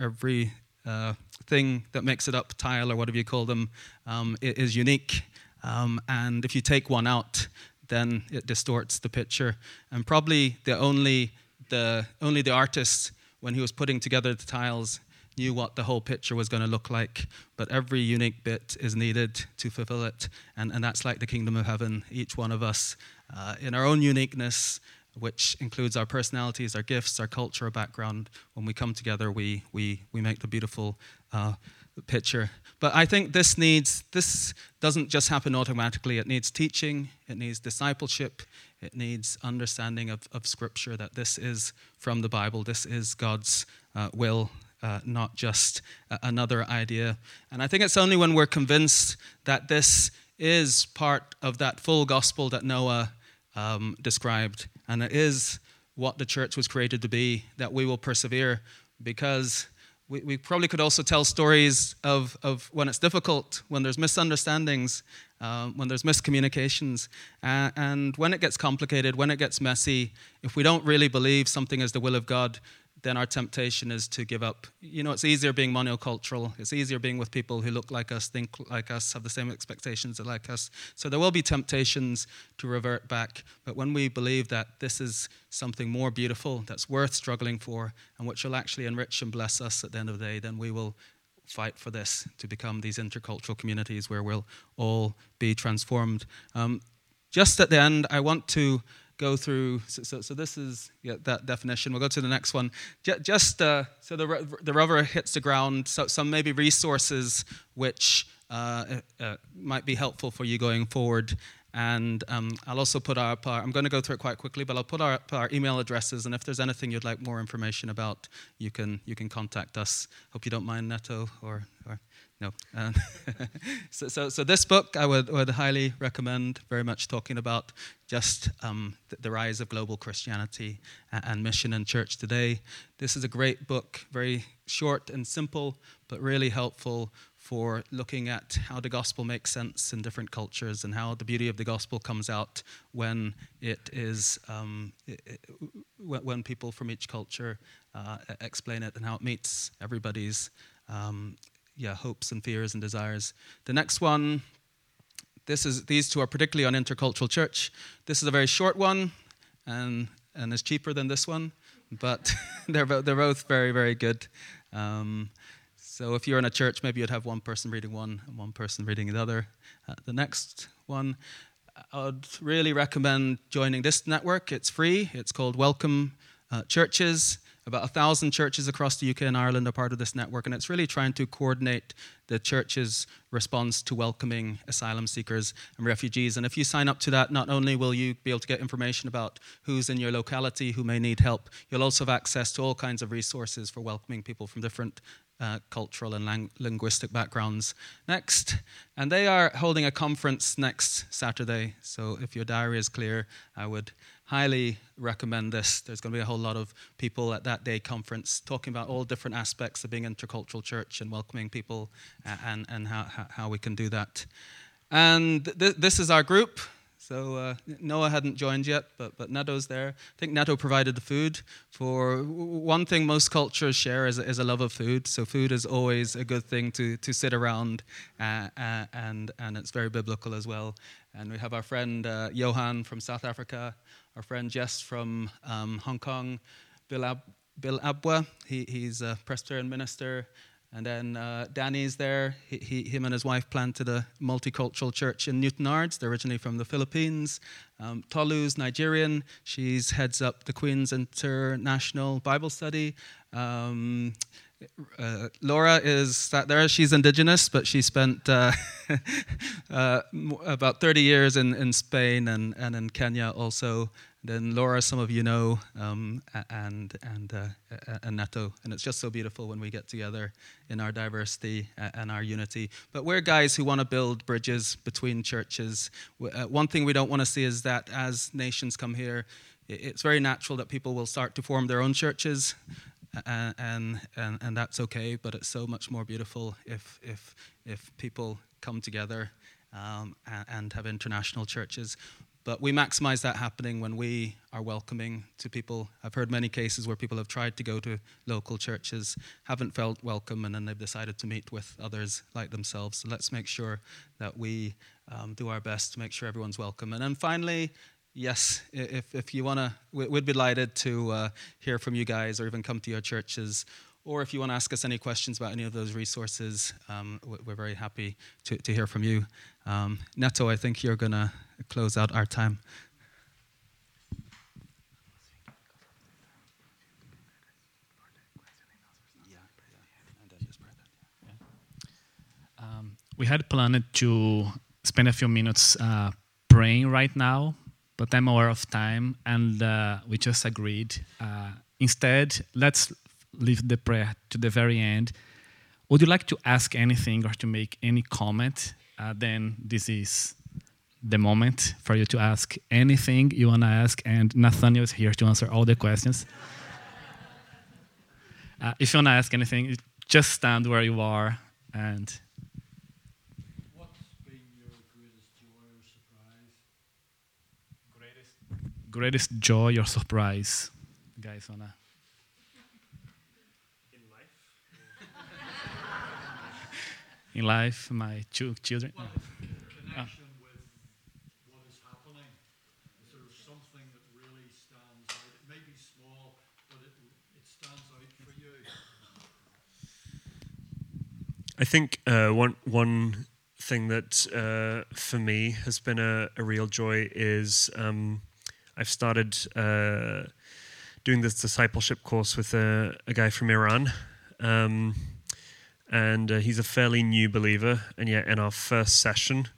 S2: every uh, thing that makes it up, tile or whatever you call them, um, is unique. Um, and if you take one out, then it distorts the picture. And probably the only the only the artist, when he was putting together the tiles, knew what the whole picture was going to look like. But every unique bit is needed to fulfill it, and and that's like the kingdom of heaven. Each one of us, uh, in our own uniqueness, which includes our personalities, our gifts, our culture, our background. When we come together, we, we, we make the beautiful uh, picture. But I think this needs, this doesn't just happen automatically. It needs teaching, it needs discipleship, it needs understanding of, of Scripture that this is from the Bible, this is God's uh, will. Uh, not just another idea. And I think it's only when we're convinced that this is part of that full gospel that Noah um, described and it is what the church was created to be, that we will persevere because we, we probably could also tell stories of, of when it's difficult, when there's misunderstandings, um, when there's miscommunications. Uh, and when it gets complicated, when it gets messy, if we don't really believe something is the will of God, then our temptation is to give up. You know, it's easier being monocultural. It's easier being with people who look like us, think like us, have the same expectations like us. So there will be temptations to revert back. But when we believe that this is something more beautiful, that's worth struggling for, and which will actually enrich and bless us at the end of the day, then we will fight for this to become these intercultural communities where we'll all be transformed. Um, just at the end, I want to go through. So, so, so, this is yeah, that definition. We'll go to the next one. J- just uh, so the, the rubber hits the ground, so some maybe resources which uh, uh, might be helpful for you going forward. And um, I'll also put up, our, I'm going to go through it quite quickly, but I'll put our, our email addresses. And if there's anything you'd like more information about, you can, you can contact us. Hope you don't mind, Neto or, or no. Um, so, so, so, this book I would, would highly recommend, very much talking about just um, the, the, rise of global Christianity and, and, mission and church today. This is a great book, very short and simple, but really helpful for looking at how the gospel makes sense in different cultures and how the beauty of the gospel comes out when it is um, it, it, when people from each culture uh, explain it and how it meets everybody's um, yeah hopes and fears and desires. The next one, this is these two are particularly on intercultural church. This is a very short one, and and is cheaper than this one, but they're they're both very very good. Um, so if you're in a church, maybe you'd have one person reading one and one person reading the other. Uh, the next one, I would really recommend joining this network. It's free. It's called Welcome uh, Churches. About a thousand churches across the UK and Ireland are part of this network, and it's really trying to coordinate the church's response to welcoming asylum seekers and refugees. And if you sign up to that, not only will you be able to get information about who's in your locality who may need help, you'll also have access to all kinds of resources for welcoming people from different uh, cultural and lang- linguistic backgrounds. Next, and they are holding a conference next Saturday. So if your diary is clear, I would highly recommend this. There's going to be a whole lot of people at that day conference talking about all different aspects of being intercultural church and welcoming people and, and how, how we can do that. And th- this is our group. So uh, Noah hadn't joined yet, but, but Neto's there. I think Neto provided the food. For one thing most cultures share is, is a love of food. So food is always a good thing to, to sit around, uh, uh, and, and it's very biblical as well. And we have our friend uh, Johan from South Africa, our friend Jess from um, Hong Kong, Bill, Ab- Bill Abwa, he, he's a Presbyterian minister, and then uh, Danny's there. He, he, him and his wife planted a multicultural church in Newtownards. They're originally from the Philippines. Um, Tolu's Nigerian. She's heads up the Queen's International Bible Study. Um, uh, Laura is sat there. She's indigenous, but she spent uh, uh, about 30 years in, in Spain and, and in Kenya also. Then Laura, some of you know, um, and and uh, and Neto, and it's just so beautiful when we get together in our diversity and our unity. But we're guys who want to build bridges between churches. Uh, one thing we don't want to see is that as nations come here, it's very natural that people will start to form their own churches, and and and, that's okay. But it's so much more beautiful if if if people come together um, and, and have international churches. But we maximize that happening when we are welcoming to people. I've heard many cases where people have tried to go to local churches, haven't felt welcome, and then they've decided to meet with others like themselves. So let's make sure that we um, do our best to make sure everyone's welcome. And then finally, yes, if, if you want to, we'd be delighted to uh, hear from you guys or even come to your churches. Or if you want to ask us any questions about any of those resources, um, we're very happy to, to hear from you. Um, Neto, I think you're going to close out our time.
S4: Um, we had planned to spend a few minutes uh, praying right now, but I'm aware of time, and uh, we just agreed. Uh, instead, let's leave the prayer to the very end. Would you like to ask anything or to make any comment? Uh, then this is the moment for you to ask anything you want to ask, and Nathaniel is here to answer all the questions. uh, if you want to ask anything, just stand where you are and.
S5: What's been your greatest joy or surprise?
S4: Greatest, greatest joy or surprise? guys, wanna.
S3: In life?
S4: In life, my two children.
S5: Well, connection with what is happening. Is there something that really stands out? It may be small, but it, it stands out for you.
S3: I think uh, one one thing that uh, for me has been a, a real joy is um, I've started uh, doing this discipleship course with a, a guy from Iran. Um, and uh, he's a fairly new believer. And yet, in our first session,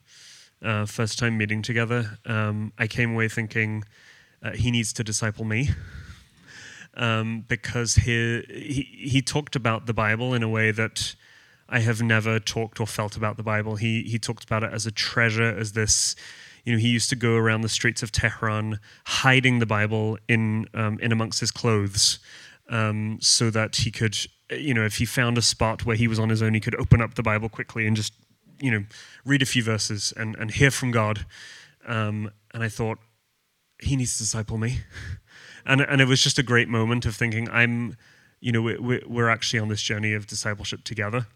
S3: uh, first time meeting together, um, I came away thinking uh, he needs to disciple me. Um, because he, he he talked about the Bible in a way that I have never talked or felt about the Bible. He he talked about it as a treasure, as this. You know, he used to go around the streets of Tehran, hiding the Bible in um, in amongst his clothes, um, so that he could you know, if he found a spot where he was on his own, he could open up the Bible quickly and just, you know, read a few verses and, and hear from God. Um, and I thought, he needs to disciple me. and, and it was just a great moment of thinking, I'm, you know, we, we're actually on this journey of discipleship together.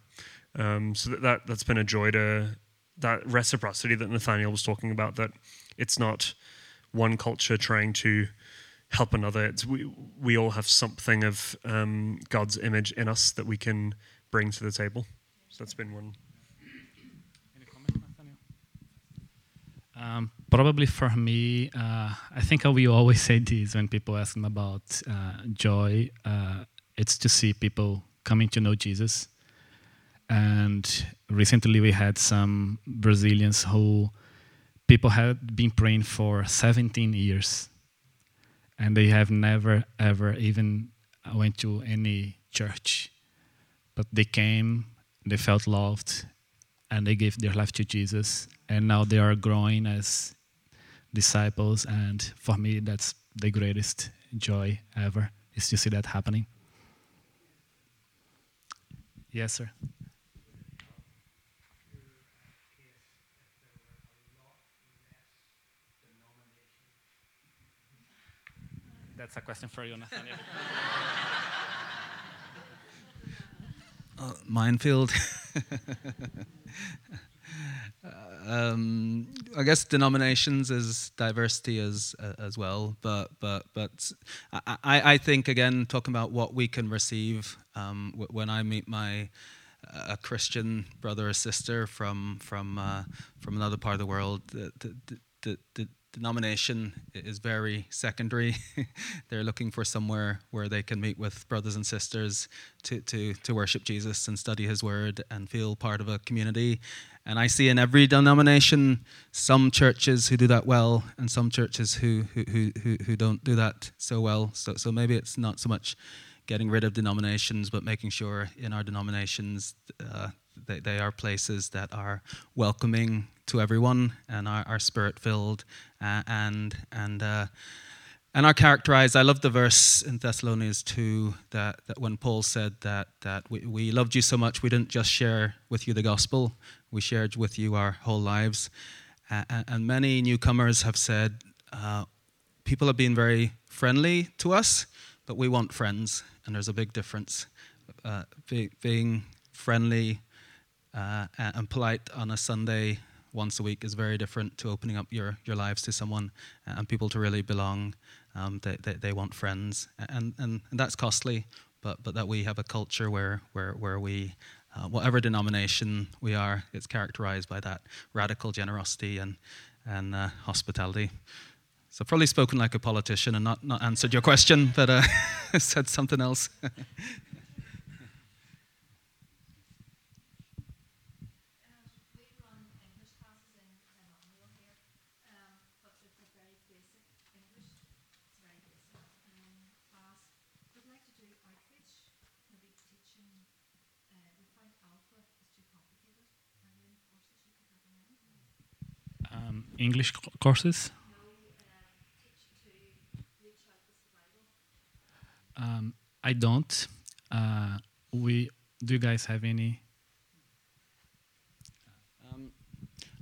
S3: Um, so that, that, that's been a joy to, that reciprocity that Nathaniel was talking about, that it's not one culture trying to help another. It's, we, we all have something of um, God's image in us that we can bring to the table. So that's been one.
S4: Any comment, Nathaniel? Um, probably for me, uh, I think I will always say this when people ask me about uh, joy. Uh, it's to see people coming to know Jesus. And recently we had some Brazilians who people had been praying for 17 years. And they have never ever even went to any church. But they came they felt loved and they gave their life to jesus. And now they are growing as disciples and for me that's the greatest joy ever is to see that happening. Yes sir That's a question for you, Nathaniel.
S2: Uh, minefield. um, I guess denominations is diversity as uh, as well, but but but I, I think again talking about what we can receive um, w- when I meet my a Christian brother or sister from from uh, from another part of the world, the, the, the, the denomination is very secondary. They're looking for somewhere where they can meet with brothers and sisters to, to, to worship Jesus and study his word and feel part of a community. And I see in every denomination some churches who do that well and some churches who, who, who, who don't do that so well. So, so maybe it's not so much getting rid of denominations, but making sure in our denominations uh, they, they are places that are welcoming to everyone and are, are spirit filled uh, and and uh, and are characterized. I love the verse in Thessalonians 2 that, that when Paul said that, that we, we loved you so much, we didn't just share with you the gospel, we shared with you our whole lives. Uh, and many newcomers have said, uh, people have been very friendly to us, but we want friends, and there's a big difference. Uh, be, being friendly uh, and polite on a Sunday once a week is very different to opening up your, your lives to someone and people to really belong. Um, they, they, they, want friends, and, and, and that's costly, but, but that we have a culture where, where, where we, uh, whatever denomination we are, it's characterized by that radical generosity and, and uh, hospitality. So I've probably spoken like a politician and not, not answered your question, but uh, said something else.
S4: English courses? Um, I don't. Uh, we do you guys have any?
S2: Um,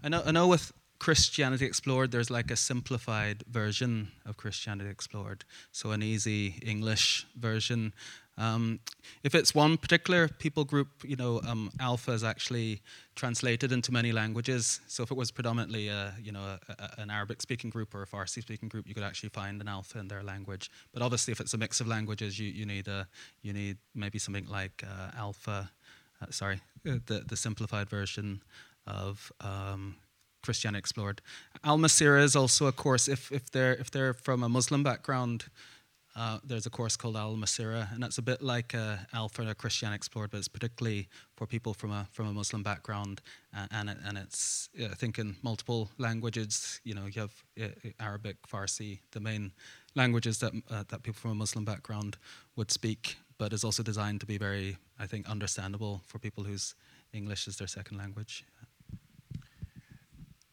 S2: I know. I know with Christianity Explored, there's like a simplified version of Christianity Explored, so an easy English version. Um, if it's one particular people group, you know, um, Alpha is actually translated into many languages. So if it was predominantly, a, you know, a, a, an Arabic-speaking group or a Farsi-speaking group, you could actually find an Alpha in their language. But obviously, if it's a mix of languages, you, you need a, you need maybe something like uh, Alpha. Uh, sorry, uh, the the simplified version of um, Christianity Explored. Al Massira is also a course if if they're if they're from a Muslim background. Uh, there's a course called Al Massira, and that's a bit like uh, Alpha or Christian Explored, but it's particularly for people from a from a Muslim background, and it, and it's I think in multiple languages. You know, you have uh, Arabic, Farsi, the main languages that uh, that people from a Muslim background would speak, but is also designed to be very, I think, understandable for people whose English is their second language.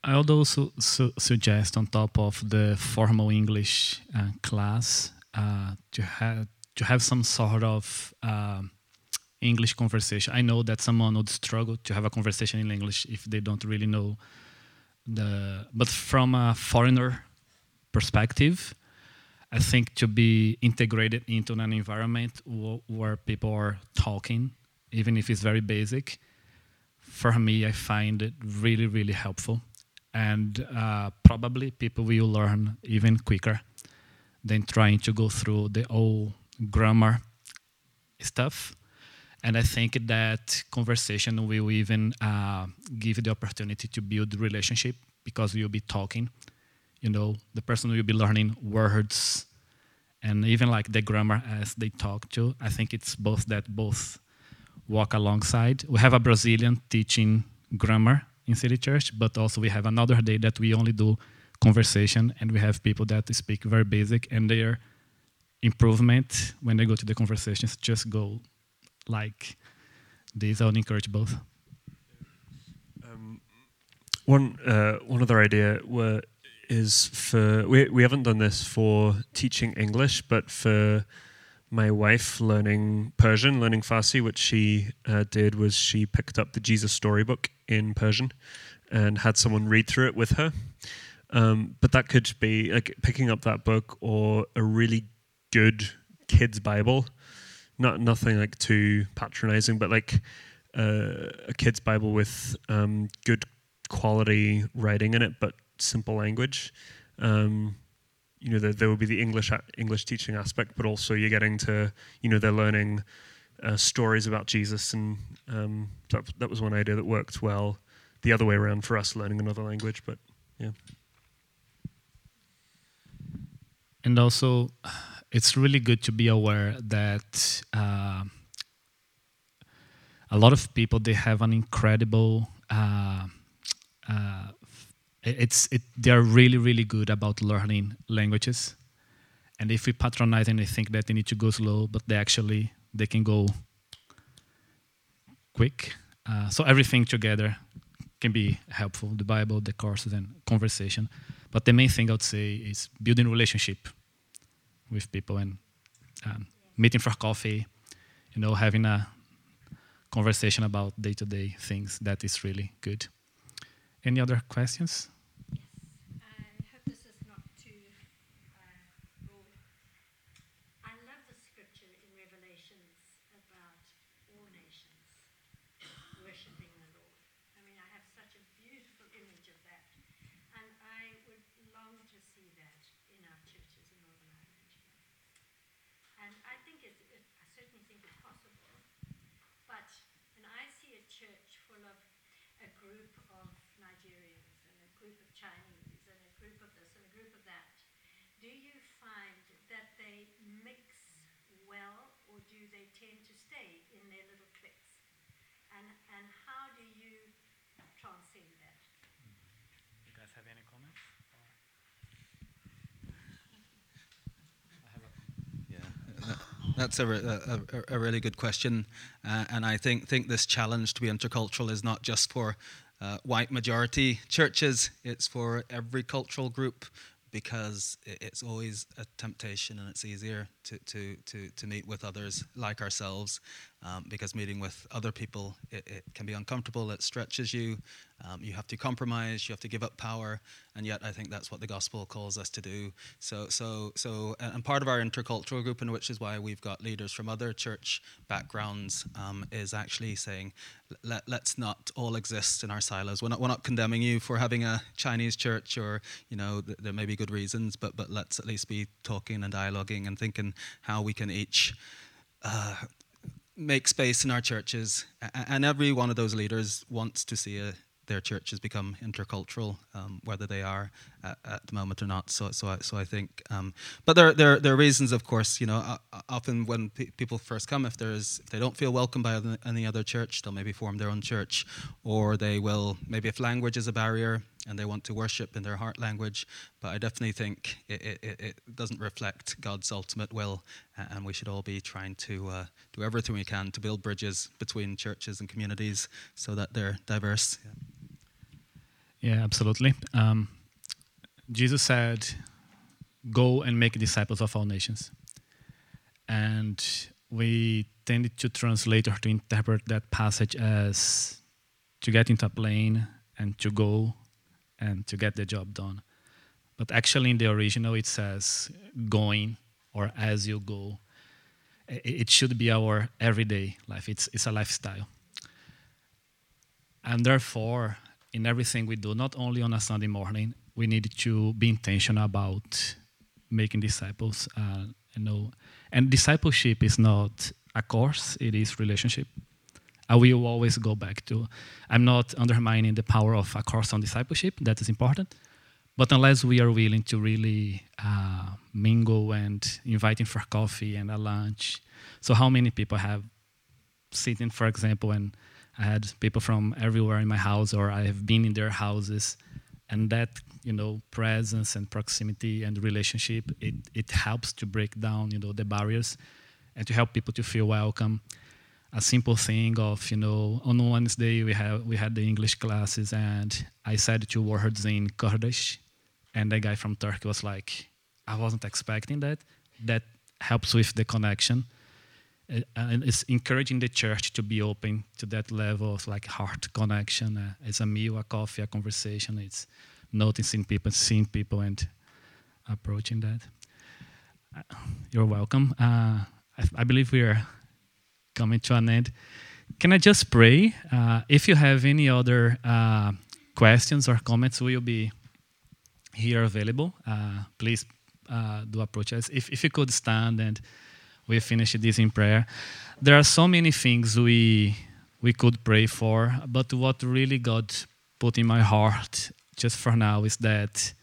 S4: I would also su- suggest, on top of the formal English uh, class, uh, to have to have some sort of uh, English conversation. I know that someone would struggle to have a conversation in English if they don't really know the. But from a foreigner perspective, I think to be integrated into an environment where people are talking, even if it's very basic, for me, I find it really, really helpful. And uh, probably people will learn even quicker than trying to go through the old grammar stuff. And I think that conversation will even uh, give the opportunity to build relationship because you'll be talking. You know, the person will be learning words and even like the grammar as they talk to. I think it's both that both walk alongside. We have a Brazilian teaching grammar in City Church, but also we have another day that we only do conversation and we have people that speak very basic and their improvement when they go to the conversations just go like this. I would encourage both.
S3: Um, one uh, one other idea were, is for we we haven't done this for teaching English, but for my wife learning Persian, learning Farsi, what she uh, did was she picked up the Jesus storybook in Persian and had someone read through it with her. Um, but that could be like picking up that book or a really good kids Bible, not nothing like too patronizing, but like uh, a kids Bible with um, good quality writing in it, but simple language. Um, you know, there, there will be the English English teaching aspect, but also you're getting to, you know, they're learning uh, stories about Jesus, and um, that, that was one idea that worked well. The other way around for us, learning another language, but yeah.
S4: And also, it's really good to be aware that uh, a lot of people they have an incredible. Uh, uh, it's it, they are really really good about learning languages, and if we patronize and they think that they need to go slow, but they actually they can go quick. Uh, so everything together can be helpful. The Bible, the courses, and conversation. But the main thing I would say is building relationship with people and um, meeting for coffee. You know, having a conversation about day-to-day things. That is really good. Any other questions?
S6: I hope this is not too uh, broad. I love the scripture in Revelations about all nations worshiping the Lord. I mean, I have such a beautiful image of that. And I would long to see that in our churches in Northern Ireland. here. And I think it's, it, I certainly think it's possible. But when I see a church full of a group of Nigerians and a group of Chinese and a group of this and a group of that, do you find that they mix well or do they tend to stay in their little cliques? And, and how do you transcend that?
S4: You guys have any comments?
S2: Yeah, that's a, a, a, really good question, uh, and I think think this challenge to be intercultural is not just for uh, white majority churches; it's for every cultural group because it's always a temptation, and it's easier to to to, to meet with others like ourselves, um, because meeting with other people it, it can be uncomfortable. It stretches you. Um, you have to compromise. You have to give up power, and yet I think that's what the gospel calls us to do. So, so, so, and part of our intercultural group, and which is why we've got leaders from other church backgrounds, um, is actually saying, let, let's not all exist in our silos. We're not, we're not condemning you for having a Chinese church, or you know, th- there may be good reasons, but but let's at least be talking and dialoguing and thinking how we can each. Uh, make space in our churches, and every one of those leaders wants to see a, their churches become intercultural, um, whether they are at, at the moment or not. So, so, I, so I think, um, but there, there, there are reasons, of course. You know, o- o- often when pe- people first come, if there's, if they don't feel welcome by any other church, they'll maybe form their own church, or they will maybe if language is a barrier and they want to worship in their heart language. But I definitely think it, it, it- doesn't reflect God's ultimate will, and we should all be trying to uh, do everything we can to build bridges between churches and communities so that they're diverse. Yeah.
S4: Yeah, absolutely. Um, Jesus said, "Go and make disciples of all nations." And we tended to translate or to interpret that passage as to get into a plane and to go and to get the job done. But actually, in the original, it says going or as you go. It should be our everyday life, it's, it's a lifestyle. And therefore, in everything we do, not only on a Sunday morning, we need to be intentional about making disciples. Uh, you know, and discipleship is not a course; it is relationship. I will always go back to. I'm not undermining the power of a course on discipleship. That is important, but unless we are willing to really uh, mingle and inviting for coffee and a lunch, so how many people have sitting, for example, and I had people from everywhere in my house, or I have been in their houses, and that you know presence and proximity and relationship it, it helps to break down you know the barriers and to help people to feel welcome a simple thing of you know on wednesday we have we had the english classes and i said two words in kurdish and the guy from turkey was like i wasn't expecting that. That helps with the connection. And it's encouraging the church to be open to that level of like heart connection. Uh, it's a meal a coffee a conversation. It's noticing people seeing people and approaching that. Uh, you're welcome. Uh, I, I, believe we are coming to an end can i just pray? Uh, if you have any other uh, questions or comments we'll be here available. Please do approach us. If, if you could stand and we finish this in prayer. There are so many things we we could pray for, but what really God put in my heart just for now is that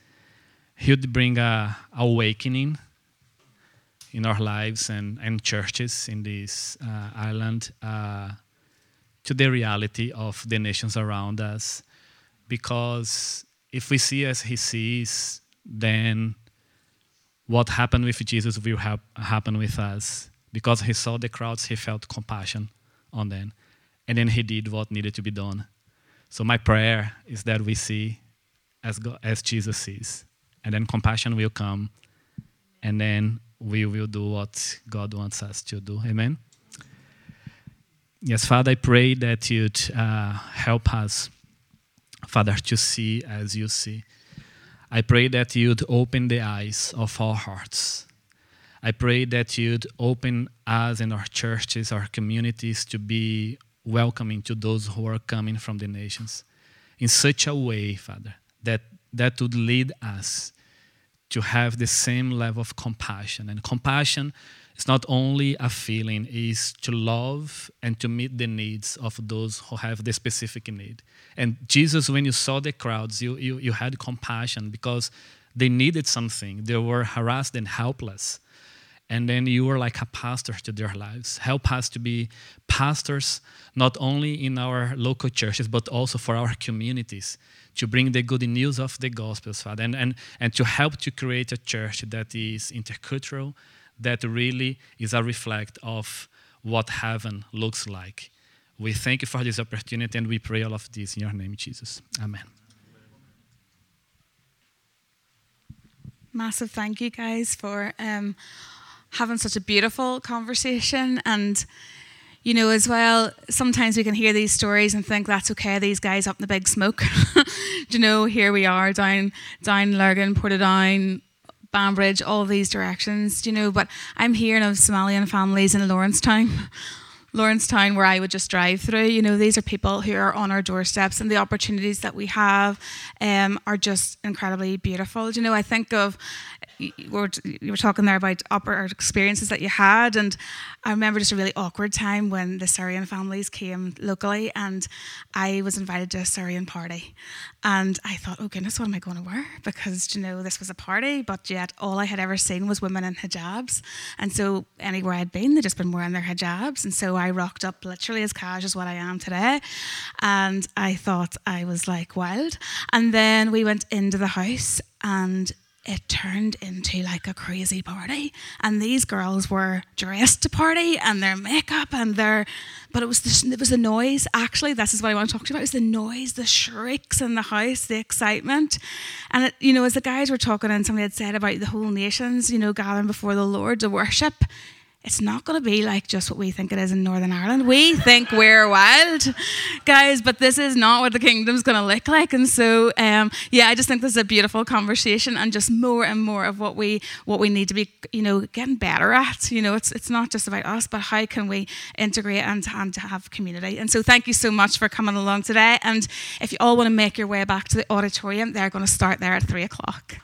S4: He would bring a awakening in our lives and, and churches in this uh, island uh, to the reality of the nations around us. Because if we see as He sees, then what happened with Jesus will have, happen with us. Because he saw the crowds, he felt compassion on them. And then he did what needed to be done. So my prayer is that we see as, God, as Jesus sees. And then compassion will come. And then we will do what God wants us to do. Amen? Yes, Father, I pray that you'd uh, help us, Father, to see as you see. I pray that you'd open the eyes of our hearts. I pray that you'd open us and our churches, our communities to be welcoming to those who are coming from the nations in such a way, Father, that that would lead us to have the same level of compassion. And compassion is not only a feeling, is to love and to meet the needs of those who have the specific need. And Jesus, when you saw the crowds, you, you, you had compassion because they needed something. They were harassed and helpless. And then you were like a pastor to their lives. Help us to be pastors, not only in our local churches, but also for our communities, to bring the good news of the gospels, Father, and, and, and to help to create a church that is intercultural, that really is a reflect of what heaven looks like. We thank you for this opportunity and we pray all of this in your name, Jesus. Amen.
S1: Massive thank you, guys, for um, having such a beautiful conversation. And, you know, as well, sometimes we can hear these stories and think that's okay, these guys up in the big smoke. you know, here we are down, down Lurgan, Portadown, Banbridge, all these directions, you know. But I'm hearing of Somalian families in Lawrencetown. Lawrencetown, where I would just drive through, you know, these are people who are on our doorsteps, and the opportunities that we have um, are just incredibly beautiful. You know, I think of you were, you were talking there about upper experiences that you had, and I remember just a really awkward time when the Syrian families came locally, and I was invited to a Syrian party, and I thought, oh goodness, what am I going to wear? Because you know this was a party, but yet all I had ever seen was women in hijabs, and so anywhere I'd been, they'd just been wearing their hijabs, and so I rocked up literally as cash as what I am today, and I thought I was like wild, and then we went into the house and it turned into like a crazy party. And these girls were dressed to party and their makeup and their but it was the, it was the noise. Actually this is what i want to talk to you about it was the noise the shrieks in the house the excitement. And it, you know as the guys were talking and somebody had said about the whole nations you know gathering before the lord to worship it's not going to be like just what we think it is in Northern Ireland. We think we're wild, guys, but this is not what the kingdom's going to look like. And so, um, yeah, I just think this is a beautiful conversation, and just more and more of what we what we need to be, you know, getting better at. You know, it's it's not just about us, but how can we integrate and, and have community. And so, thank you so much for coming along today. And if you all want to make your way back to the auditorium, they're going to start there at three o'clock.